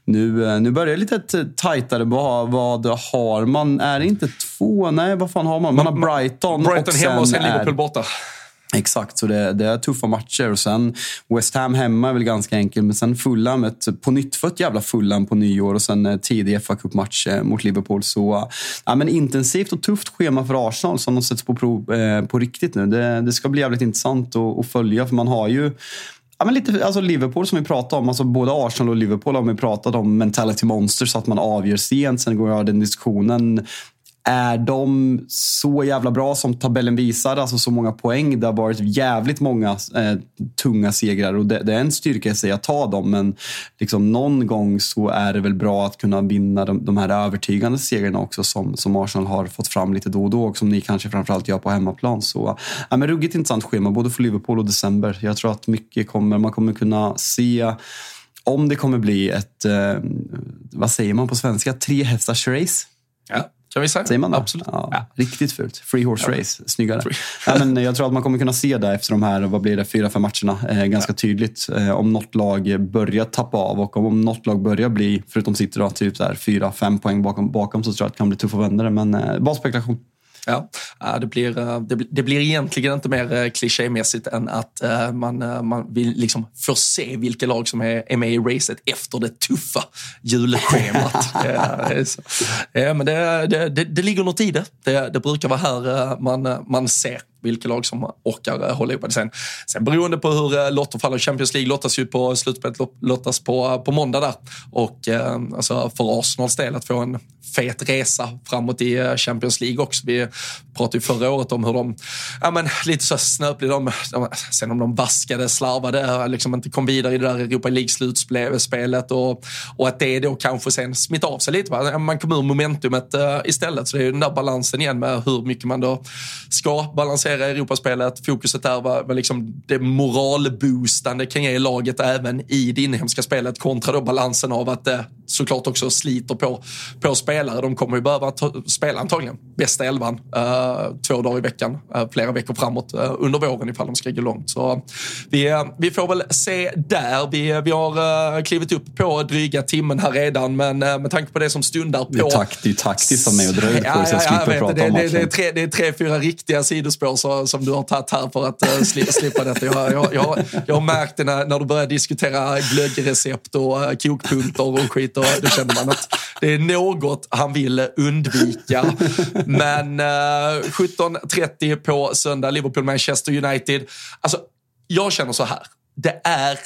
B: nu, eh, nu börjar det lite tajtare. Vad, vad har man? Är det inte två? Nej, vad fan har man? Man har Brighton.
A: Brighton hemma och sen Liverpool borta.
B: Exakt, så det, det, är tuffa matcher. Och sen West Ham hemma är väl ganska enkelt, men sen Fulham, ett på nytt för ett jävla Fulham på nyår och sen eh, tidig fa Cup-match eh, mot Liverpool. Så ja, men intensivt och tufft schema för Arsenal som de sätts på prov eh, på riktigt nu. Det, det ska bli jävligt intressant att, att följa, för man har ju Ja, men lite, alltså Liverpool som vi pratade om, alltså både Arsenal och Liverpool har vi pratat om mentality monsters, så att man avgör sent. Sen går jag den diskussionen är de så jävla bra som tabellen visar? Alltså så många poäng. Det har varit jävligt många eh, tunga segrar och det, det, är en styrka i sig att ta dem. Men liksom någon gång så är det väl bra att kunna vinna de, de här övertygande segrarna också som, som Arsenal har fått fram lite då och då och som ni kanske framförallt gör på hemmaplan. Så ja, men ruggigt intressant schema både för Liverpool och december. Jag tror att mycket kommer, man kommer kunna se om det kommer bli ett, eh, vad säger man på svenska, tre hästars race.
A: Ja. Kan vi säga?
B: Säger man det?
A: Absolut.
B: Ja, ja. Riktigt fult. Free horse ja. race. Snyggare. [laughs] ja, men jag tror att man kommer kunna se det efter de här, vad blir det, fyra, fem matcherna eh, ganska tydligt. Eh, om något lag börjar tappa av och om, något lag börjar bli, förutom sitter då, typ så här, fyra, fem poäng bakom, bakom så tror jag att det kan bli tufft att vända det. Men eh, bara spekulation.
A: Ja, det blir, eh, det, blir egentligen inte mer eh, klichémässigt än att man, man vill liksom se vilka lag som är, är med i racet efter det tuffa julschemat. [laughs] ja, men det, det, det, det ligger något i det. det. Det brukar vara här man, man ser vilka lag som orkar eh, hålla ihop det sen. Sen beroende på hur eh, lotter faller, Champions League lottas ju på slutspelet lottas på, eh, på måndag där. Och eh, alltså för Arsenals del att få en fet resa framåt i Champions League också. Vi pratade ju förra året om hur de, ja men lite så snöpliga, de, de, sen om de vaskade, slarvade, liksom inte kom vidare i det där Europa League-slutspelet och, och att det då kanske sen smittar av sig lite. Va? Man kommer ur momentumet uh, istället. Så det är ju den där balansen igen med hur mycket man då ska balansera prestera i Europaspelet. Fokuset där var, var liksom det moralboostande kan ge laget även i det inhemska spelet kontra då balansen av att det såklart också sliter på, på spelare. De kommer ju behöva ta, spela antagligen bästa elvan uh, två dagar i veckan, uh, flera veckor framåt uh, under våren ifall de ska gå långt. Så vi, vi får väl se där. Vi, vi har klivit upp på dryga timmen här redan, men med tanke på det som stundar på... Det är,
B: takt, det är taktiskt av mig att dra ut på så jag slipper prata
A: det,
B: om
A: det, det, är tre, det är tre, fyra riktiga sidospår så, som du har tagit här för att uh, slippa detta. Jag, jag, jag, jag har märkt det när, när du börjar diskutera glöggrecept och uh, kokpunkter och skit. Och, då känner man att det är något han vill undvika. Men eh, uh, 17.30 på söndag, Liverpool-Manchester United. Alltså, jag känner så här. Det är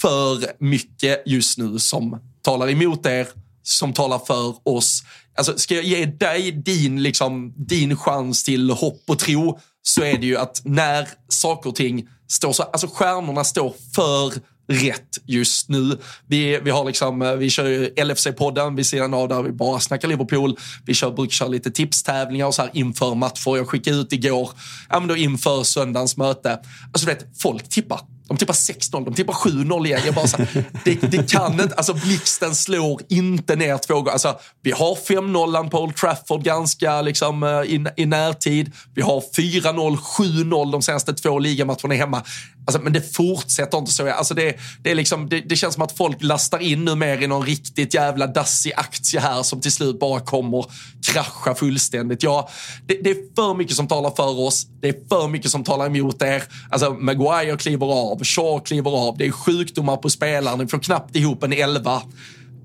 A: för mycket just nu som talar emot er, som talar för oss. Alltså, ska jag ge dig din, liksom, din chans till hopp och tro så är det ju att när saker och ting står så, alltså stjärnorna står för rätt just nu. Vi, vi, har liksom, eh, vi kör ju LFC-podden vid sidan av där vi bara snackar Liverpool. Vi kör, brukar köra lite tipstävlingar och så här inför matcher. Jag skickade ut igår, ja, men då inför söndagens möte. Alltså du vet, folk tippar de tippar 6-0, de tippar 7-0 igen. Jag bara så här, det, det, kan inte, alltså blixten slår inte ner två gånger. Alltså, vi har 5-0 på Old Trafford ganska liksom, eh, i, i närtid. Vi har 4-0, 7-0 de senaste två ligamatcherna hemma. Alltså, men det fortsätter inte så. Alltså, det, det, är liksom, det, det, känns som att folk lastar in nu mer i någon riktigt jävla dassig aktie här som till slut bara kommer krascha fullständigt. Ja, det, det, är för mycket som talar för oss. Det är för mycket som talar emot er. Alltså, Maguire kliver av, Shaw kliver av. Det är sjukdomar på spelarna. Ni får knappt ihop en elva.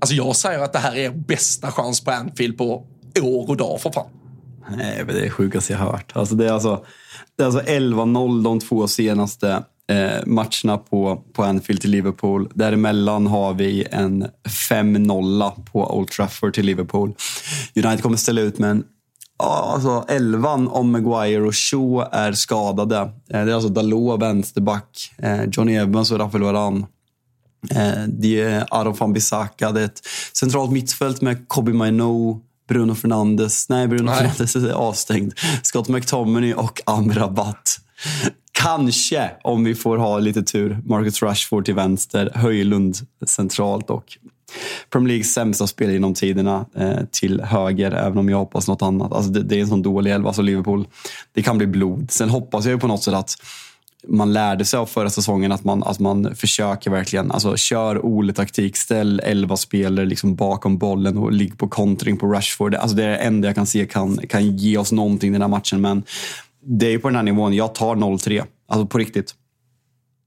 A: Alltså, jag säger att det här är er bästa chans på Anfield på år och dag för fan.
B: Nej, men det är sjukaste jag hört. Alltså, det är alltså, alltså 11-0 de två senaste eh, matcherna på, på Anfield till Liverpool. Däremellan har vi en 5-0 på Old Trafford till Liverpool. United kommer ställa ut med en Ja, alltså elvan om Maguire och Shaw är skadade. Eh, det är alltså Dalot vänsterback, eh, Johnny Evans och Rafael Varane. Eh, det är Aron van Bissaka. Det är ett centralt mittfält med Kobe Maino, Bruno Fernandes. Nej, Bruno Nej. Fernandes är avstängd. Scott McTominay och Amrabat. Kanske, om vi får ha lite tur, Marcus Rashford till vänster, Höjlund centralt och Premier Leagues sämsta spelare genom tiderna eh, till höger, även om jag hoppas något annat. Alltså det, det är en sån dålig elva, alltså Liverpool. Det kan bli blod. Sen hoppas jag ju på något sätt att man lärde sig av förra säsongen att man, att man försöker verkligen, alltså kör Ole-taktik, ställ elva spelare liksom bakom bollen och ligg på kontring på Rashford. Alltså det är det enda jag kan se kan, kan ge oss någonting den här matchen. Men det är på den här nivån. Jag tar 0-3. Alltså på riktigt.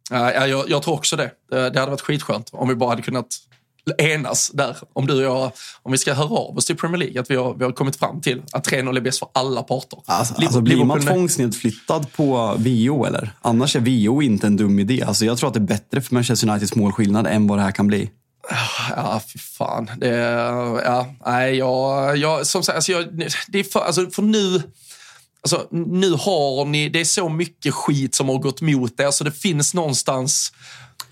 A: Ja, jag, jag tror också det. Det hade varit skitskönt om vi bara hade kunnat enas där. Om du och jag, om vi ska höra av oss till Premier League, att vi har, vi har kommit fram till att 3-0 är bäst för alla parter.
B: Alltså, alltså blir man tvångsnedflyttad på VO eller? Annars är VO inte en dum idé. Alltså, jag tror att det är bättre för Manchester Uniteds målskillnad än vad det här kan bli.
A: Ja, fy fan. Det, ja, nej, jag, jag, som sagt, alltså jag, det är för, alltså för nu Alltså, nu har ni, det är så mycket skit som har gått mot er, så det finns någonstans...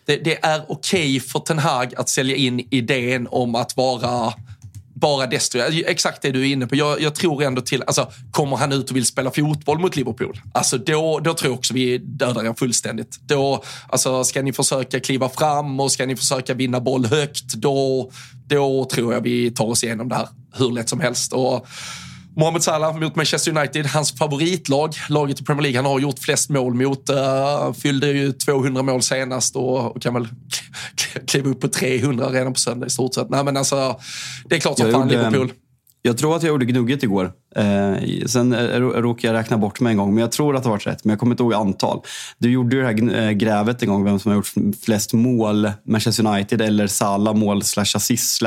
A: Det, det är okej okay för Ten Hag att sälja in idén om att vara bara destruktiv. Exakt det du är inne på. Jag, jag, tror ändå till, alltså, kommer han ut och vill spela fotboll mot Liverpool, alltså då, då tror jag också vi dödar er fullständigt. Då, alltså, ska ni försöka kliva fram och ska ni försöka vinna boll högt, då, då tror jag vi tar oss igenom det här hur lätt som helst. Och, Mohamed Salah mot Manchester United, hans favoritlag, laget i Premier League. Han har gjort flest mål mot. Uh, fyllde ju 200 mål senast och, och kan väl [laughs] kliva upp på 300 redan på söndag i stort sett. Nej, men alltså, det är klart som fan Liverpool.
B: Jag tror att jag gjorde gnugget igår. Eh, sen råkade jag räkna bort mig en gång, men jag tror att det var rätt. Men jag kommer inte ihåg antal. Du gjorde ju det här eh, grävet en gång, vem som har gjort flest mål, Manchester United eller Salah mål slash assist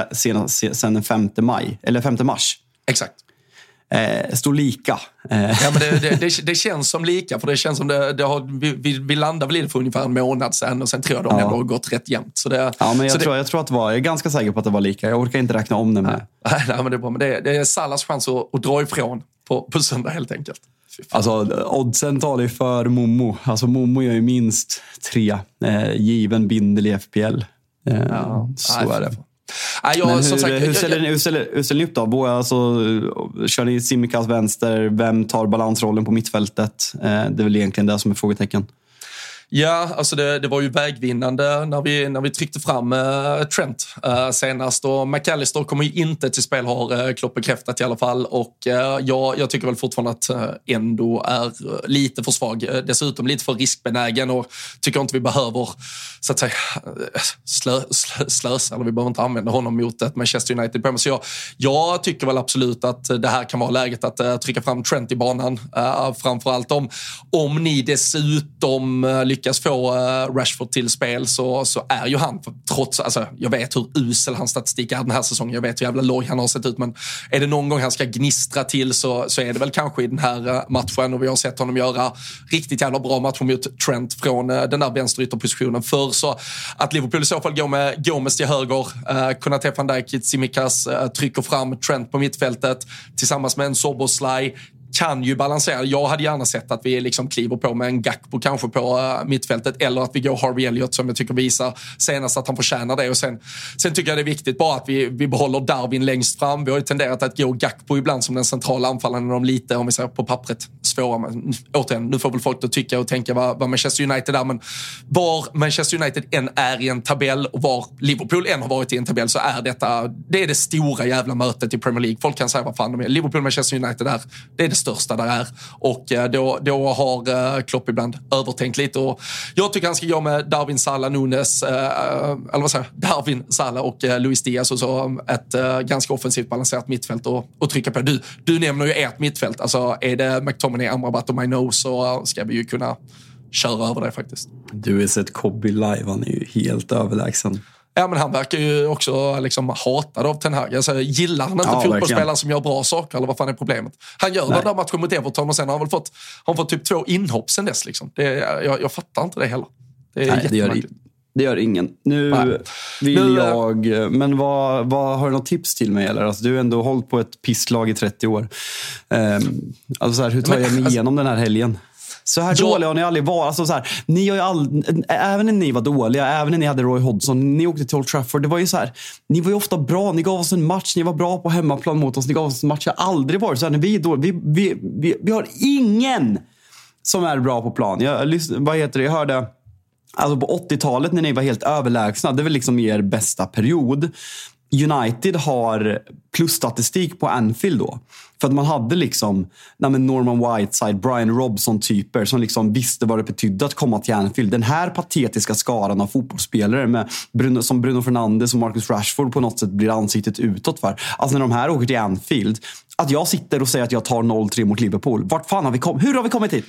B: sen den 5 maj, eller 5 mars.
A: Exakt
B: eh, står lika.
A: Eh. Ja, men det, det, [laughs] det, det, känns som lika, för det känns som det, har, vi, vi landade väl i det för ungefär en månad sedan och sen tror jag de ja. har gått rätt jämnt. Så det,
B: ja, men jag, tror, jag, tror att det var, jag är ganska säker på att det var lika. Jag orkar inte räkna om det. Med.
A: Nej, [laughs] nej, men det är bra. Men det är Salas chans att, att dra ifrån på, på söndag helt enkelt.
B: Alltså, oddsen talar ju för Momo. Alltså, Momo gör ju minst tre. Eh, given bindel i FPL. Eh, ja, så nej, är det.
A: Nej, jag, hur, sagt,
B: hur, ställer, ni, hur, ställer, hur ställer ni upp då? Alltså, kör ni Simikas vänster? Vem tar balansrollen på mittfältet? Eh, det är väl egentligen det som är frågetecken.
A: Ja, alltså det, det, var ju vägvinnande när vi, när vi tryckte fram uh, Trent uh, senast. Och McAllister kommer ju inte till spel, har uh, Klopp bekräftat i alla fall. Och uh, jag, jag tycker väl fortfarande att uh, Endo är lite för svag. dessutom lite för riskbenägen och tycker inte vi behöver så att säga, slö, slö, slösa, eller vi behöver inte använda honom mot ett Manchester United. På så jag, jag tycker väl absolut att det här kan vara läget att trycka fram Trent i banan. Uh, framförallt om, om ni dessutom lyckas få eh, Rashford till spel så, så är ju han, trots, alltså, jag vet hur usel hans statistik är den här säsongen, jag vet hur jävla loj han har sett ut, men är det någon gång han ska gnistra till så, så är det väl kanske i den här eh, matchen och vi har sett honom göra riktigt jävla bra matcher mot Trent från eh, den där vänsterytterpositionen förr. Så att Liverpool i så fall går med Gomes till höger, uh, Konate van Dijk, Tsimikas uh, trycker fram Trent på mittfältet tillsammans med en Soboslaj kan ju balansera. Jag hade gärna sett att vi liksom kliver på med en Gakpo kanske på eh, mittfältet eller att vi går Harvey Elliott som jag tycker visar senast att han förtjänar det. Och sen, sen tycker jag det är viktigt bara att vi, vi behåller Darwin längst fram. Vi har ju tenderat att gå Gakpo ibland som den centrala anfallaren när de lite, om vi säger på pappret, svåra. Men mm, återigen, nu får väl folk då tycka och tänka vad, vad Manchester United är. Men var Manchester United än är i en tabell och var Liverpool än har varit i en tabell så är detta det är det stora jävla mötet i Premier League. Folk kan säga vad fan de är. Liverpool Manchester United är, det är det största där är. Och eh, då, då har eh, Klopp ibland övertänkt lite. Och jag tycker han ska gå med Darwin Salah, Nunes, eh, eh, eller vad säger jag, [laughs] Darwin Salah och Luis Diaz och så ett ganska offensivt balanserat mittfält och, och trycka på. Du, du nämner ju ert mittfält. Alltså är det McTominay, Amrabat och Maino så ska vi ju kunna köra över det faktiskt.
B: Du har sett Kobby live, han är ju helt överlägsen.
A: Ja, men han verkar ju också liksom hatad av Ten Hag. Alltså, gillar han inte ja, fotbollsspelare som gör bra saker eller vad fan är problemet? Han gör den där matchen mot Everton och sen har han väl fått, har fått typ två inhopp sen dess. Liksom. Det, jag, jag fattar inte det heller. Det är
B: Nej, det gör, det gör ingen. Nu Nej. vill nu, jag... Men vad, vad, har du något tips till mig? Eller? Alltså, du har ändå hållit på ett pisslag i 30 år. Um, alltså, så här, hur tar men, jag mig alltså, igenom den här helgen? Så här ja. dåliga har ni aldrig varit. Alltså så här, ni har ju all, även när ni var dåliga, även när ni hade Roy Hodgson, ni åkte till Old Trafford. Det var ju så här, ni var ju ofta bra. Ni gav oss en match. Ni var bra på hemmaplan mot oss. Ni gav oss en match. Jag har aldrig varit så här när vi är dåliga. Vi, vi, vi, vi har ingen som är bra på plan. Jag, vad heter det? jag hörde Alltså på 80-talet när ni var helt överlägsna, det väl liksom er bästa period. United har plusstatistik på Anfield då. För att man hade liksom Norman Whiteside, Brian Robson-typer som liksom visste vad det betydde att komma till Anfield. Den här patetiska skaran av fotbollsspelare med Bruno, som Bruno Fernandes och Marcus Rashford på något sätt blir ansiktet utåt för. Alltså när de här åker till Anfield. Att jag sitter och säger att jag tar 0-3 mot Liverpool. Vart fan har vi kommit? Hur har vi kommit hit?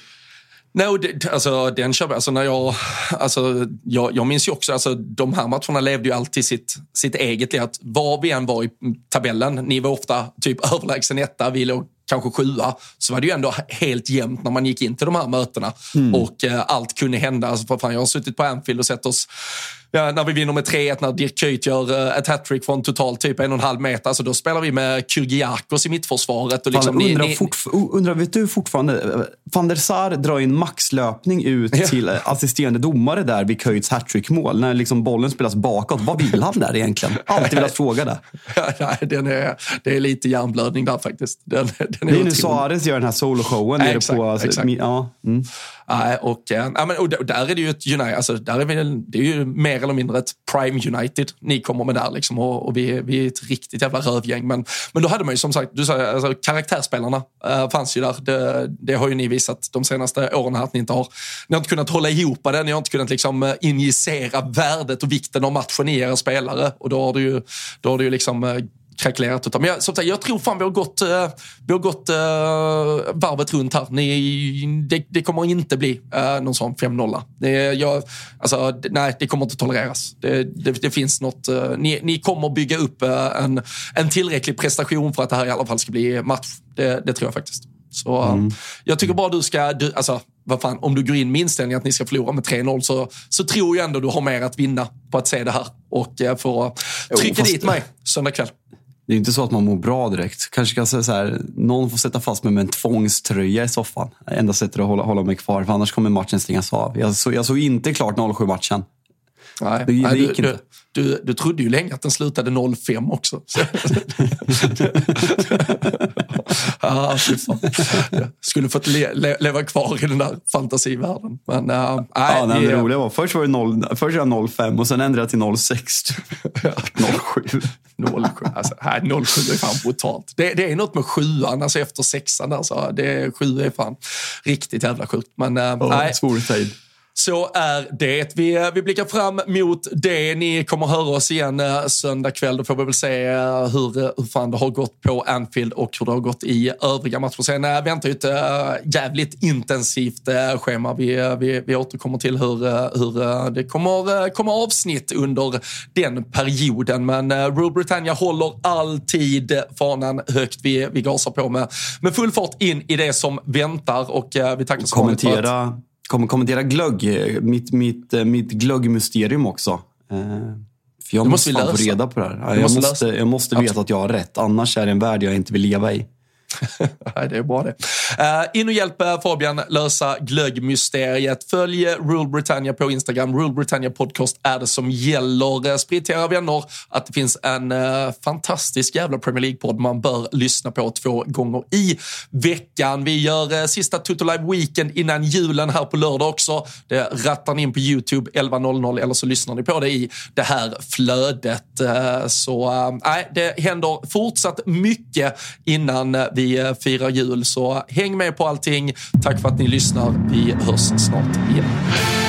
A: No, det, alltså, den kör alltså, när jag, alltså, jag, jag minns ju också, alltså, de här matcherna levde ju alltid sitt, sitt eget liv. Var vi än var i tabellen, ni var ofta typ [laughs] överlägsen etta, vi låg kanske sjua, så var det ju ändå helt jämnt när man gick in till de här mötena. Mm. Och eh, allt kunde hända. Alltså, fan, jag har suttit på Anfield och sett oss ja, när vi vinner med 3-1, när Dirk Kuyt gör uh, ett hattrick från totalt typ en och en halv meter. Alltså, då spelar vi med Kyrgiakos i mittförsvaret. Och liksom,
B: Fan, undrar, ni, fort, undrar, vet du fortfarande, eh, van der Sar drar en maxlöpning ut ja. till eh, assisterande domare där vid Kuyts hattrickmål. När liksom bollen spelas bakåt. Vad vill han där egentligen? Alltid velat fråga det. [laughs]
A: Ja, den är, det är lite hjärnblödning där faktiskt. Den, den
B: är det är nu Suarez gör den här soloshowen. Ja, exakt, på, alltså, exakt. Ja, mm.
A: Nej, och, eh, ja, men, och där är det ju ett United, alltså, där är vi, det är ju mer eller mindre ett Prime United ni kommer med där liksom, och, och vi, vi är ett riktigt jävla rövgäng. Men, men då hade man ju som sagt, du sa, alltså, karaktärsspelarna äh, fanns ju där. Det, det, har ju ni visat de senaste åren här att ni inte har, ni har inte kunnat hålla ihop det, ni har inte kunnat liksom, eh, injicera värdet och vikten av matchen i era spelare. Och då har du ju, då har du ju liksom krackelerat. Utan, men jag, som sagt, jag tror fan vi har gått, uh, vi har gått uh, varvet runt här. Ni, det, det kommer inte bli uh, någon sån 5-0. Det, alltså, nej, det kommer inte tolereras. Det, det, det finns något. Uh, ni, ni kommer bygga upp en, en tillräcklig prestation för att det här i alla fall ska bli match. Det, det tror jag faktiskt. Så mm. jag tycker bara du ska, du, alltså, vad fan, om du går in med inställningen att ni ska förlora med 3-0 så, så tror jag ändå du har mer att vinna på att se det här och få trycka dit mig söndag kväll.
B: Det är inte så att man mår bra direkt. Kanske kan säga så här, någon får sätta fast mig med en tvångströja i soffan. Enda sättet att hålla, hålla mig kvar, för annars kommer matchen stängas av. Jag, så, jag såg inte klart 07-matchen.
A: Nej, det, nej, gick du, inte. Du, du, du trodde ju länge att den slutade 05 också. [laughs] Jag skulle fått le le leva kvar i den där fantasivärlden. Men, uh, nej,
B: ja, nej, det roliga var, först var det 0, först var det 05 och sen ändrade jag till 06. 07.
A: 07. Alltså, här, 07 är fan brutalt. Det, det är något med sjuan, alltså efter sexan. Alltså, det, sju är fan riktigt jävla sjukt. Men uh,
B: oh,
A: nej.
B: Svår
A: så är det. Vi, eh, vi blickar fram mot det. Ni kommer höra oss igen eh, söndag kväll. Då får vi väl se eh, hur, hur fan det har gått på Anfield och hur det har gått i övriga matcher. Sen väntar ju ett jävligt intensivt schema. Vi, vi, vi återkommer till hur, hur det kommer, kommer avsnitt under den perioden. Men Rule Britannia håller alltid fanan högt. Vi, vi gasar på med, med full fart in i det som väntar och vi tackar så
B: mycket för att kommer kommentera glögg. Mitt, mitt, eh, mitt glöggmysterium också. Eh, för jag måste, måste få reda på det här. Jag måste, måste jag måste veta att jag har rätt. Annars är det en värld jag inte vill leva i. [laughs]
A: det är bra det. Uh, in och hjälp eh, Fabian lösa glöggmysteriet. Följ Rule Britannia på Instagram. Rule Britannia Podcast är det som gäller. Eh, Sprid till era vänner att det finns en uh, fantastisk jävla Premier League-podd man bör lyssna på två gånger i veckan. Vi gör uh, sista Toto Live Weekend innan julen här på lördag också. Det rattar ni in på Youtube 11.00 eller så lyssnar ni på det i det här flödet. så nej, det händer fortsatt mycket innan vi firar jul. Så häng med på allting. Tack för att ni lyssnar. Vi hörs snart igen.